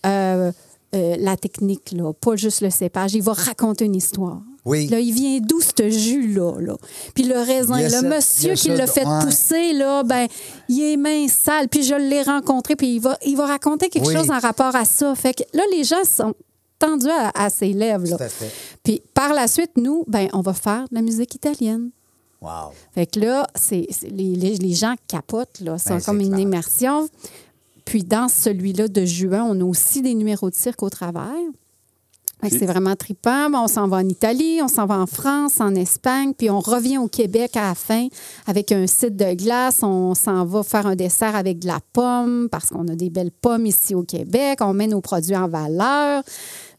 euh, euh, la technique, là, pas juste le cépage. Il va raconter une histoire. Oui. Là, il vient d'où ce jus-là? Là? Puis le raisin, le cette- monsieur qui l'a fait ouais. pousser, là, ben, il est mince, sale. Puis je l'ai rencontré, puis il va, il va raconter quelque Oui. chose en rapport à ça. Fait que là, les gens sont tendus à, à ses lèvres. là. Tout à fait. Puis par la suite, nous, ben, on va faire de la musique italienne. Wow. Fait que là, c'est, les, gens capotent, là. C'est Ben, comme c'est une clair. immersion. Puis dans celui-là de juin, on a aussi des numéros de cirque au travers. Fait que Puis- C'est vraiment trippant. On s'en va en Italie, on s'en va en France, en Espagne, puis on revient au Québec à la fin avec un site de glace. On s'en va faire un dessert avec de la pomme parce qu'on a des belles pommes ici au Québec. On met nos produits en valeur.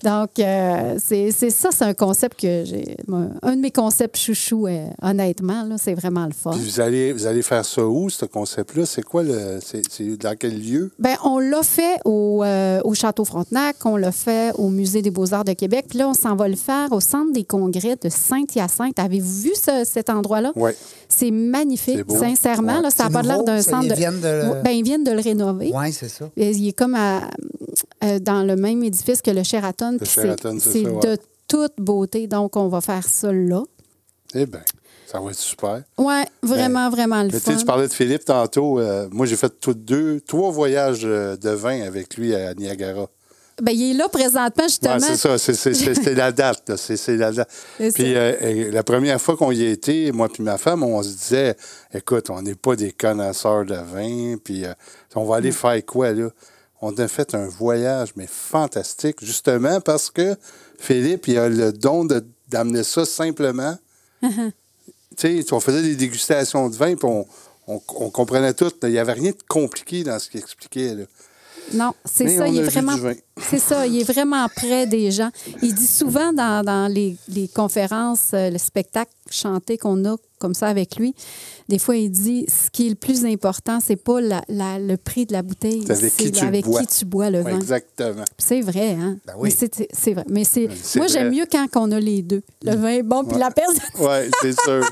Donc, euh, c'est ça, c'est un concept que j'ai. Un de mes concepts chouchou, euh, honnêtement, c'est vraiment le fun. Puis vous allez, vous allez faire ça où, ce concept-là? C'est quoi le. C'est dans quel lieu? Ben, on l'a fait au, euh, au Château Frontenac, on l'a fait au Musée des Beaux-Arts de Québec, puis là, on s'en va le faire au Centre des congrès de Saint-Hyacinthe. Avez-vous vu ce- cet endroit-là? Oui. C'est magnifique, sincèrement. Ouais. Là, ça n'a pas l'air d'un centre ils de... viennent de le- Ben, ils viennent de le rénover. Oui, c'est ça. Il est comme à- euh, dans le même édifice que le Sheraton. C'est- Sheraton, de toute beauté, donc on va faire ça là. Eh bien, ça va être super. Ouais, vraiment, vraiment le Ben, Mais tu fun. tu parlais de Philippe tantôt. euh, moi, j'ai fait tout deux, trois voyages euh, de vin avec lui à Niagara. Ben, il est là présentement, justement. Ouais, c'est ça, [laughs] c'est- la date. C'est la date. Puis euh, la première fois qu'on y été, moi puis ma femme, on se disait, écoute, on n'est pas des connaisseurs de vin, puis euh, on va Mm. aller faire quoi là? On a fait un voyage, mais fantastique, justement parce que Philippe, il a le don de- d'amener ça simplement. [laughs] Tu sais, on faisait des dégustations de vin, puis on, on- on comprenait tout. Il n'y avait rien de compliqué dans ce qu'il expliquait. Là. Non, c'est ça, il est vraiment. [laughs] C'est ça, il est vraiment près des gens. Il dit souvent dans, dans les, les conférences, euh, le spectacle chanté qu'on a comme ça avec lui, des fois il dit ce qui est le plus important, c'est pas la- la- le prix de la bouteille, C'est avec qui tu avec bois. qui tu bois le vin. exactement. C'est vrai, hein? Ben oui. Mais c'est c'est vrai. Mais c'est C'est moi j'aime mieux quand on a les deux. Le vin est bon puis la personne. Oui, c'est sûr.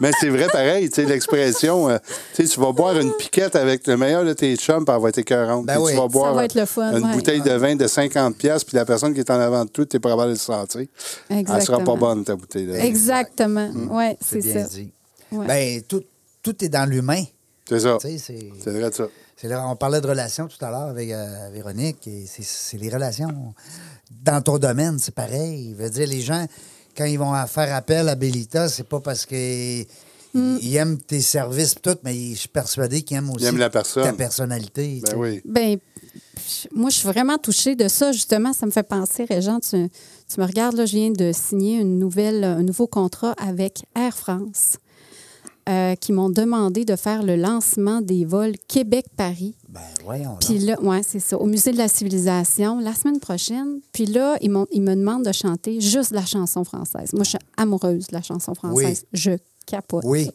Mais c'est vrai pareil, tu sais, l'expression, euh, tu sais, tu vas boire une piquette avec le meilleur de tes chums, puis elle va être écœurante. Ben Puis oui. Tu vas Ça boire va être le fun, une ouais. bouteille de vin de 50 pièces puis la personne qui est en avant de toi, tu es probable de le sentir. Elle sera Exactement. pas bonne, ta bouteille de vin. Exactement. Mm. Ouais, C'est c'est bien ça. dit. Ouais. Ben, tout, tout est dans l'humain. C'est ça. C'est... Vrai de ça. Là, on parlait de relations tout à l'heure avec euh, Véronique, et c'est, les relations. Dans ton domaine, c'est pareil. Je veux dire, les gens, quand ils vont faire appel à Bellita, c'est pas parce qu'ils ils aiment tes services tout, mais je suis persuadé qu'ils aiment aussi aiment la personne. ta personnalité. Ben oui. Ben, moi, je suis vraiment touchée de ça. Justement, ça me fait penser, Régent, tu, tu me regardes, là, je viens de signer une nouvelle, un nouveau contrat avec Air France. Euh, qui m'ont demandé de faire le lancement des vols Québec-Paris. Ben, voyons. Puis là, ouais, c'est ça, au Musée de la Civilisation, la semaine prochaine. Puis là, ils, m'ont- ils me demandent de chanter juste la chanson française. Moi, je suis amoureuse de la chanson française. Je capote. Oui. ça.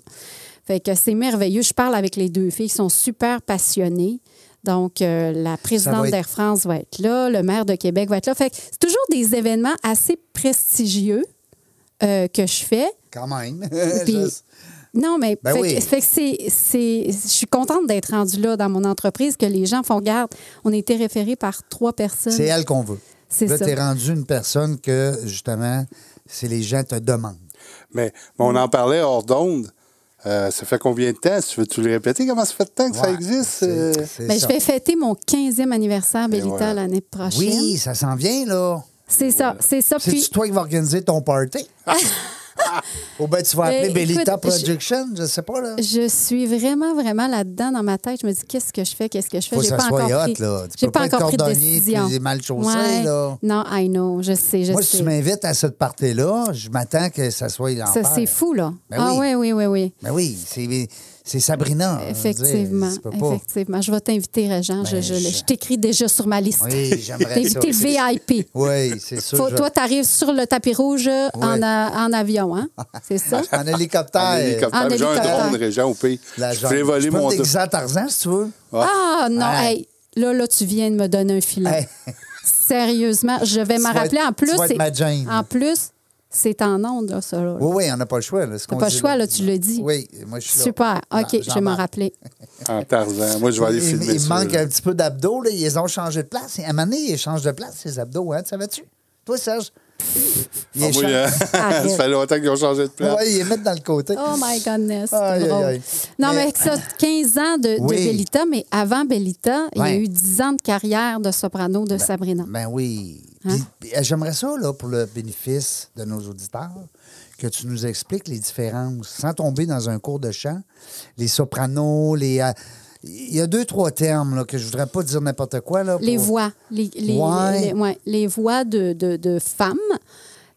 Fait que c'est merveilleux. Je parle avec les deux filles qui sont super passionnées. Donc, euh, la présidente être- d'Air France va être là, le maire de Québec va être là. Fait que c'est toujours des événements assez prestigieux euh, que je fais. Quand même. [laughs] Puis- Non, mais Ben fait, oui. que- fait que c'est, c'est- je suis contente d'être rendue là dans mon entreprise, que les gens font garde. On a été référés par trois personnes. C'est elle qu'on veut. C'est Là, ça. tu es rendu une personne que, justement, c'est les gens te demandent. Mais, mais on en parlait hors d'onde. Euh, ça fait combien de temps? Si tu veux-tu le répéter? Comment ça fait de temps que ça existe? c'est- euh? c'est Ben, je vais fêter mon 15e anniversaire Bellita voilà. l'année prochaine. Oui, ça s'en vient, là. C'est ça, c'est ça. Puis, toi qui vas organiser ton party? [laughs] Ou bien tu vas appeler Bellita je- Production? Je sais pas, là. je suis vraiment, vraiment là-dedans dans ma tête. Je me dis, qu'est-ce que je fais, qu'est-ce que je fais? Faut que J'ai ça pas soit encore hot, pris, là. Tu peux pas pas être encore pris de cordonnier décision. mal chaussé, Ouais. là. Non, I know, je sais, je Moi, sais. si tu m'invites à cette party-là, je m'attends que ça soit l'enfer. Ça, c'est fou, là. Ben ah oui. oui, oui, oui, oui. Ben oui, c'est, c'est Sabrina. dire, Effectivement, effectivement. Je vais t'inviter, Régent. je, Ben, je, je- je t'écris déjà sur ma liste. Oui, j'aimerais ça. T'es VIP. Oui, c'est sûr. Faut- je- Toi, tu arrives sur le tapis rouge euh, en, en avion, hein? [laughs] C'est ça? En hélicoptère. En hélicoptère. En J'ai un hélicoptère. drone, Régent, au pays. La Je voulais voler mon drone. Tarzan, si tu veux. Ah, non, Hey. hey, là, là, tu viens de me donner un filet. Hey. Sérieusement, je vais m'en rappeler. En plus, tu vas être c'est- ma Jane. en plus, c'est en onde, là, ça. là. Oui, oui, on n'a pas le choix. Là, ce T'as qu'on pas le choix, là, tu le dis. Oui, moi, je suis là. Super. OK, je vais m'en rappeler. En Tarzan. Moi, je vais aller Il, filmer il ça. manque un petit peu d'abdos. Là. Ils ont changé de place. À un moment donné, ils changent de place, ces abdos. Hein? Tu savais-tu? Toi, Serge? Ils Ah, les oui, euh, [laughs] ça fait longtemps qu'ils ont changé de place. Ouais, ils les mettent dans le côté. Oh my goodness, Aïe, aïe, aïe. Non, mais, Mais- ça, 15 ans de, de Oui. Bellita, mais avant Bellita, il y a eu 10 ans de carrière de soprano de Sabrina. Ben oui. Hein? Euh, J'aimerais ça, là, pour le bénéfice de nos auditeurs, que tu nous expliques les différences, sans tomber dans un cours de chant, les sopranos, les... euh, Il y a deux, trois termes là, que je voudrais pas dire n'importe quoi. Là, Les voix. Les, les, Ouais. les- ouais, les voix de, de, de femmes.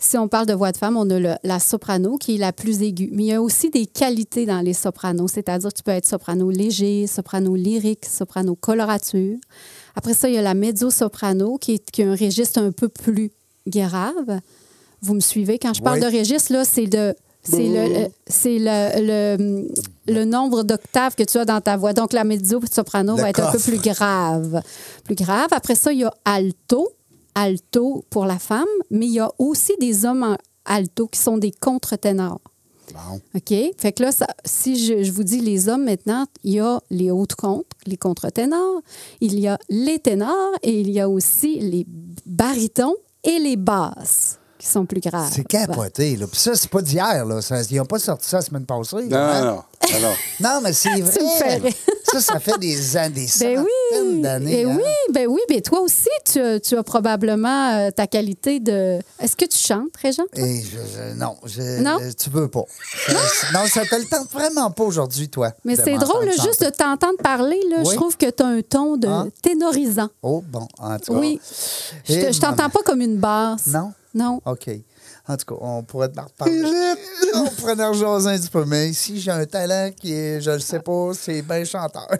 Si on parle de voix de femme, on a le- la soprano qui est la plus aiguë. Mais il y a aussi des qualités dans les sopranos, c'est-à-dire que tu peux être soprano léger, soprano lyrique, soprano colorature. Après ça, il y a la mezzo-soprano qui, est, qui un registre un peu plus grave. Vous me suivez? Quand je parle de registre, là, c'est de. C'est le, c'est le, le, le nombre d'octaves que tu as dans ta voix. Donc, la mezzo-soprano va être un peu plus grave. Plus grave. Après ça, il y a alto. Alto pour la femme, mais il y a aussi des hommes en alto qui sont des contre-ténors. OK? Fait que là, si je, vous dis les hommes maintenant, il y a les hautes contre, les contre-ténors, il y a les ténors et il y a aussi les barytons et les basses qui sont plus graves. C'est capoté. Là. Puis ça, c'est pas d'hier. Là. Ça- ils n'ont pas sorti ça la semaine passée. Non, hein? non, non. non, non. [laughs] Non, mais c'est [laughs] vrai. ça, ça fait des, an- des Ben centaines oui, d'années. ben hein? oui, ben oui, ben toi aussi, tu, as- tu as probablement euh, ta qualité de. Est-ce que tu chantes? Et je, je- non, je- Non? tu veux pas. Non, ça te le tente vraiment pas aujourd'hui, toi. Mais c'est drôle, là, juste de t'entendre parler, là, Oui. je trouve que tu as un ton de Ah. ténorisant. Oh, bon, en tout cas. Oui. Je, Eh, je t'entends pas comme une basse. Non? Non. OK. En tout cas, on pourrait te reparler. on pourrait en rejaser un petit peu. Mais ici, j'ai un talent qui est, je le sais pas, c'est bien chanteur. [laughs]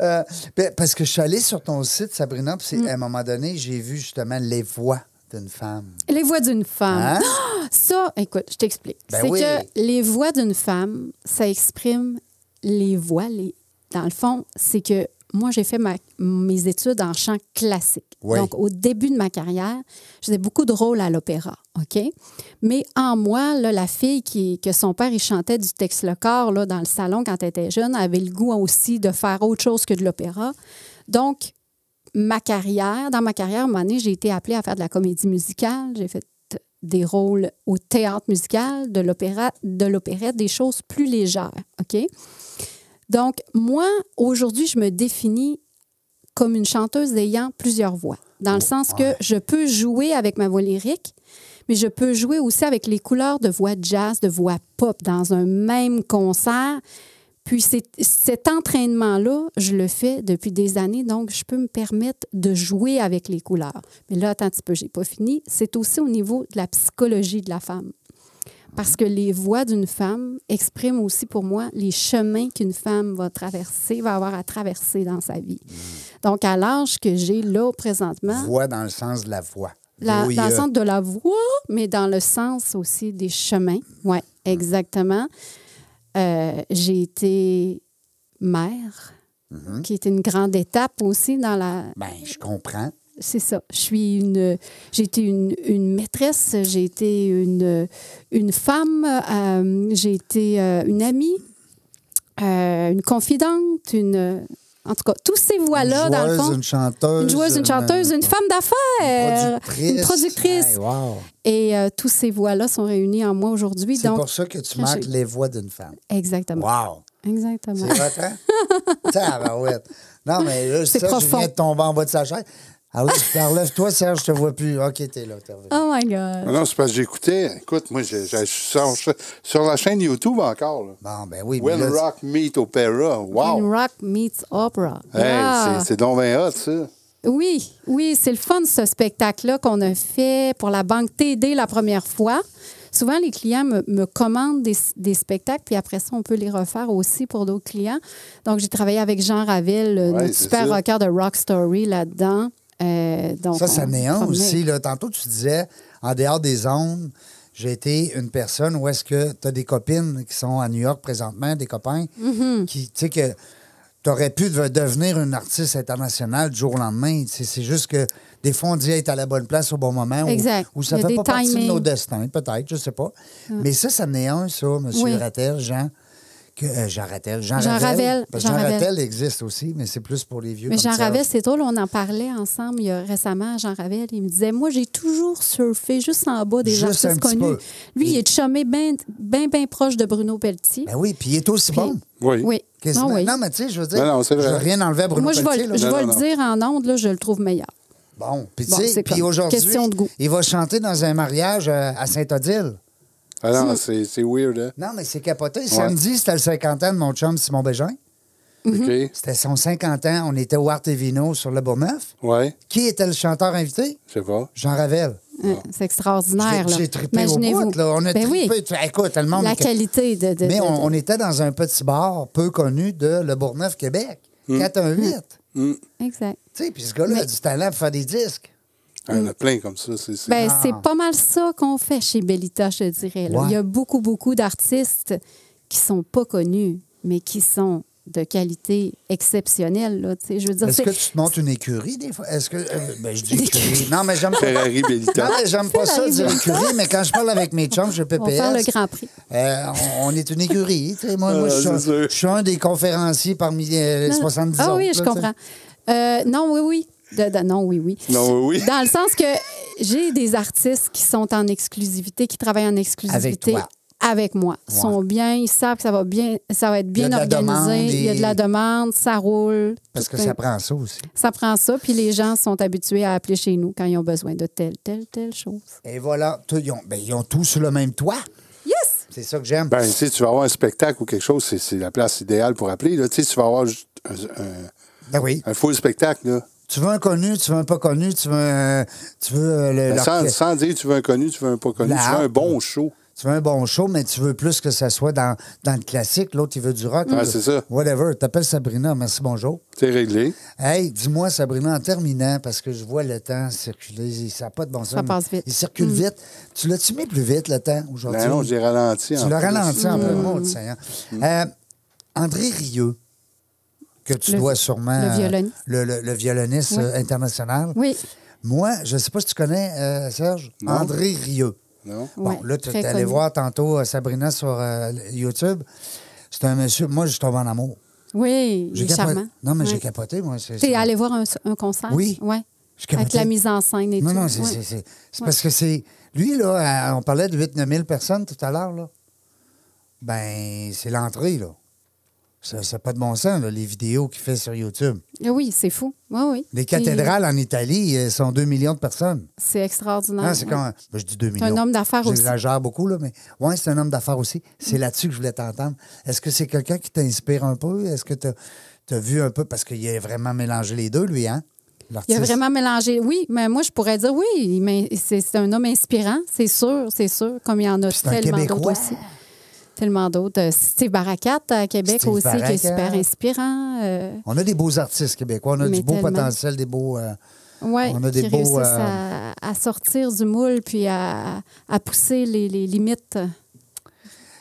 Euh, ben, parce que je suis allé sur ton site, Sabrina, puis Mm. à un moment donné, j'ai vu justement les voix d'une femme. Les voix d'une femme. Hein? Ça, écoute, je t'explique. Ben c'est oui. que les voix d'une femme, ça exprime les voix. Les... Dans le fond, c'est que moi, j'ai fait ma- mes études en chant classique. Oui. Donc, au début de ma carrière, je faisais beaucoup de rôles à l'opéra, OK? Mais en moi, là, la fille qui, que son père, il chantait du texte le corps là, dans le salon quand elle était jeune, avait le goût aussi de faire autre chose que de l'opéra. Donc, ma carrière, dans ma carrière, à un moment donné, j'ai été appelée à faire de la comédie musicale. J'ai fait des rôles au théâtre musical, de l'opéra, de l'opérette, des choses plus légères. OK? Donc, moi, aujourd'hui, je me définis comme une chanteuse ayant plusieurs voix. Dans le sens que je peux jouer avec ma voix lyrique, mais je peux jouer aussi avec les couleurs de voix jazz, de voix pop dans un même concert. Puis cet entraînement-là, je le fais depuis des années, donc je peux me permettre de jouer avec les couleurs. Mais là, attends un petit peu, j'ai pas fini. C'est aussi au niveau de la psychologie de la femme. Parce que les voix d'une femme expriment aussi pour moi les chemins qu'une femme va traverser, va avoir à traverser dans sa vie. Donc, à l'âge que j'ai là présentement, Voix dans le sens de la voix. la- Oui, dans le sens de la voix, mais dans le sens aussi des chemins. Oui, exactement. Euh, j'ai été mère, Mm-hmm. qui est une grande étape aussi dans la, Ben, je comprends. C'est ça. Je suis une. J'ai été une, une maîtresse, j'ai été une, une femme, euh, j'ai été euh, une amie, euh, une confidente, une. En tout cas, tous ces voix-là, une dans le fond. une chanteuse. Une joueuse, une chanteuse, une femme d'affaires, productrice. une productrice. Hey, wow. Et euh, tous ces voix-là sont réunies en moi aujourd'hui. C'est pour ça que tu j'ai- les voix d'une femme. exactement. Wow. Exactement. C'est hot, hein? [laughs] Non, mais là, C'est ça, je profond. viens de tomber en bas de sa chaise. Ah oui, relève-toi, Serge, je te vois plus. OK, t'es là, t'es revenu. Oh my Non, God. non, c'est parce que j'écoutais. Écoute, moi, je, je- sur, sur la chaîne YouTube encore. Là. Bon, ben oui, When là, Rock Meet Opera. Wow! When rock meets opera. Hey, Ah. c'est- donc bien hot, ça. Oui, oui, c'est le fun, ce spectacle-là qu'on a fait pour la Banque TD la première fois. Souvent, les clients me, me commandent des, des spectacles, puis après ça, on peut les refaire aussi pour d'autres clients. Donc, j'ai travaillé avec Jean Ravel, Ouais, notre super ça. rocker de Rock Story là-dedans. Euh, donc, ça, ça promenait. aussi. Là. Tantôt, tu disais, en dehors des ondes, j'ai été une personne où est-ce que tu as des copines qui sont à New York présentement, des copains, Mm-hmm. qui, tu sais, que tu aurais pu de- devenir une artiste internationale du jour au lendemain. C'est juste que des fois, on dit être à la bonne place au bon moment. ou- Exact. Ou, ça a fait pas partie de nos destins, peut-être, je sais pas. Mais ça, ça un, ça, M. Oui. Rattel, Jean. Que, euh, Jean Rattel. Jean, Jean Ravel, Jean Jean Ravel. Rattel existe aussi, mais c'est plus pour les vieux. Mais comme Jean. Ravel, c'est drôle, on en parlait ensemble il y a récemment. Jean Ravel, il me disait Moi, j'ai toujours surfé juste en bas des Juste un artistes petit connus. peu. Lui, il est chumé bien, bien, bien proche de Bruno Pelletier. Ben oui, puis il est aussi Puis- bon. Oui. Oui. Qu'est-ce- Ah oui. Non, mais tu sais, je veux dire, Non, non, vrai. je veux rien enlever à Bruno Moi, je vais, Pelletier, le- là. je Non, vais non, le non. dire en ondes, là, je le trouve meilleur. Bon, puis tu sais, c'est puis aujourd'hui, question de goût. il va chanter dans un mariage euh, à Saint-Odile. Ah non, c'est c'est weird, hein? Non, mais c'est capoté. Samedi, c'était le 50 ans de mon chum Simon Bégin. Mhm. OK. C'était son 50 ans. On était au Art et Vino sur le Bourgneuf. Ouais, Qui était le chanteur invité? je sais pas. Jean Ravel. Hein, C'est extraordinaire. J'ai trippé au Imaginez-vous. bout, là. On a Ben oui, trippé. Écoute, le monde... la qualité de. de- Mais on, de- on était dans un petit bar peu connu de Le Bourgneuf, Québec. Hmm. 418. Hum. Exact. Tu sais, puis ce gars-là a du talent pour faire des disques. Il y en a plein comme ça. c'est c'est- Ben, Ah. c'est pas mal ça qu'on fait chez Bellita, je dirais. là. Ouais. Il y a beaucoup, beaucoup d'artistes qui sont pas connus, mais qui sont de qualité exceptionnelle. Là, tu sais. je veux dire, Est-ce c'est- que tu te montes une écurie des fois? Est-ce que. euh, ben, je dis écurie. Non, mais j'aime pas. Ferrari Non, Bellita. mais j'aime pas ça dire écurie, mais quand je parle avec mes chums, je [laughs] on va faire le. Grand Prix. euh, on, on est une écurie. tu sais. Moi, moi, Ah, je, c'est suis, sûr. je suis un des conférenciers parmi les Non. 70 Ah autres. oui, je comprends. Euh, non, oui, oui. De- de- non, oui, oui. Non, oui, oui. Dans le sens que j'ai des artistes qui sont en exclusivité, qui travaillent en exclusivité toi. avec moi. Ils Ouais. sont bien, ils savent que ça va bien, ça va être bien organisé. Il y a de la demande, ça roule. Parce que ça prend ça aussi. ça prend ça, puis les gens sont habitués à appeler chez nous quand ils ont besoin de telle, telle, telle chose. Et voilà. Tout- ils, ont, ben, ils ont tout sur le même toit. Yes! C'est ça que j'aime. Ben, tu sais, tu vas avoir un spectacle ou quelque chose, c'est- c'est la place idéale pour appeler. Là. Tu sais, tu vas avoir juste un, un- Ben oui. un full spectacle. Là. Tu veux un connu, tu veux un pas connu, tu veux, un- tu veux euh, le- Ben, sans, sans dire tu veux un connu, tu veux un pas connu, La tu veux un bon show. Tu veux un bon show, mais tu veux plus que ça soit dans, dans le classique. L'autre, il veut du rock. Là, c'est ça. Whatever. T'appelles Sabrina. Merci, bonjour. C'est réglé. Hey, dis-moi, Sabrina, en terminant, parce que je vois le temps circuler. Ça n'a pas de bon sens. Ça passe vite. Il circule vite. Tu l'as-tu mis plus vite, le temps, aujourd'hui? Ben non, j'ai ralenti. Tu l'as ralenti en peu. Maudit Seigneur. Euh, André Rieu, que tu Le- dois sûrement... le euh, violoniste. Le, le- le violoniste Oui. euh, international. Oui. Moi, je ne sais pas si tu connais, euh, Serge, Non. André Rieu. Non? Bon, Ouais, là, tu es allé voir tantôt euh, Sabrina sur euh, YouTube. C'est un monsieur. Moi, je tombe en amour. Oui, il est charmant. Non, mais Ouais. j'ai capoté, moi. c'est- T'es c'est- allé voir un, un concert? Oui. Ouais. Avec la mise en scène et Non, tout. non, Ouais. c'est- Ouais. parce que c'est. Lui, là, euh, on parlait de 8-9 000 personnes tout à l'heure, là. Ben, c'est l'entrée, là. Ça n'a pas de bon sens, là, les vidéos qu'il fait sur YouTube. Ah Oui, c'est fou. Oui, oui. Les cathédrales en Italie euh, sont 2 millions de personnes. C'est extraordinaire. Ah, c'est ouais. un- ben, je dis 2 C'est millions. un homme d'affaires aussi. J'exagère beaucoup, là, mais oui, c'est un homme d'affaires aussi. C'est là-dessus que je voulais t'entendre. Est-ce que c'est quelqu'un qui t'inspire un peu? Est-ce que tu as, vu un peu? Parce qu'il a vraiment mélangé les deux, lui, hein? Il a vraiment mélangé. Oui, mais moi, je pourrais dire oui, mais c'est c'est un homme inspirant, c'est sûr, c'est sûr, comme il y en a Puis c'est tellement d'autres aussi. Tellement d'autres. Euh, Steve Barakat à Québec Steve aussi, qui est super inspirant. Euh, On a des beaux artistes québécois. On a Mais du beau tellement. potentiel, des beaux. euh, ouais, On a des qui beaux, réussissent euh, à, à sortir du moule puis à, à pousser les, les limites.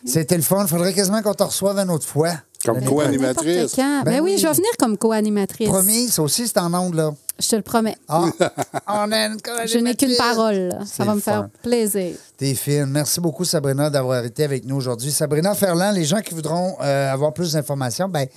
C'était le fun. Faudrait quasiment qu'on te reçoive une autre fois. Comme co-animatrice. Ben Ben, oui, oui. je vais venir comme co-animatrice. Promis, ça aussi, c'est en ondes, là. Je te le promets. Ah, [laughs] on a une Je n'ai qu'une parole. Ça va me faire plaisir. T'es fine. Merci beaucoup, Sabrina, d'avoir été avec nous aujourd'hui. Sabrina Ferland, les gens qui voudront euh, avoir plus d'informations, ben,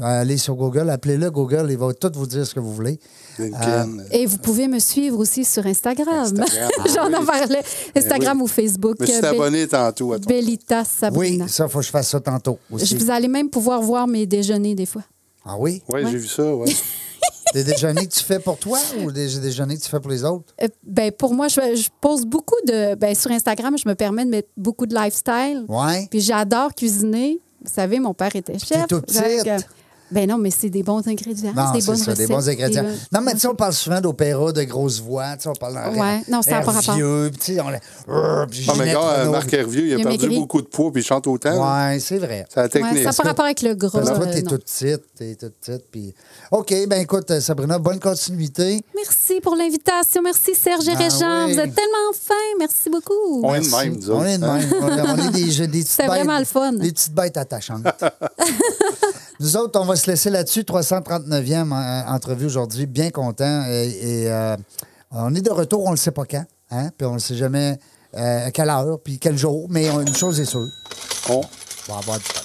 euh, allez sur Google, appelez-le Google, il va tout vous dire ce que vous voulez. LinkedIn. Et vous pouvez me suivre aussi sur Instagram. Instagram, [laughs] J'en oui. en parlais. Instagram oui. ou Facebook. Je suis abonné tantôt à toi. Bellita Oui, Sabrina. ça, faut que je fasse ça tantôt aussi. Je vous allez même pouvoir voir mes déjeuners des fois. Ah oui? Oui, j'ai vu ça, oui. [laughs] [laughs] Des déjeuners que tu fais pour toi ou des déjeuners que tu fais pour les autres? Euh, ben, pour moi, je, je pose beaucoup de. Ben, sur Instagram, je me permets de mettre beaucoup de lifestyle. Ouais. Puis j'adore cuisiner. Vous savez, mon père était chef. Donc, petite. Ben non, mais c'est des bons ingrédients. Non, c'est des c'est bonnes ça, des bons ingrédients. Des bonnes- Non, mais tu sais, on parle souvent d'opéra, de grosses voix. Tu sais, on parle d'un Ouais, non, ça pas rapport. vieux, puis tu sais, on Ah, mais gars, euh. Marc Hervieux, il a Il a perdu maigri. beaucoup de poids puis il chante autant. Ouais, c'est vrai. C'est la Ouais, technique. ça n'a pas rapport avec le gras. Parce que toi, euh, t'es toute petite, t'es toute petite. Puis... OK, ben écoute, euh, Sabrina, bonne continuité. Merci pour l'invitation. Merci Serge et Ah Régent. oui. Vous êtes tellement fins. Merci beaucoup. On est de même, nous On est de hein? même. On est- des, des [laughs] petites C'est bêtes- vraiment le fun. Des petites bêtes attachantes. [laughs] Nous autres, on va se laisser là-dessus. 339e euh, entrevue aujourd'hui. Bien content. Et, et, euh, on est de retour, on ne le sait pas quand. Hein? Puis on ne sait jamais euh, à quelle heure, puis quel jour. Mais une chose est sûre, On- on va avoir du fun.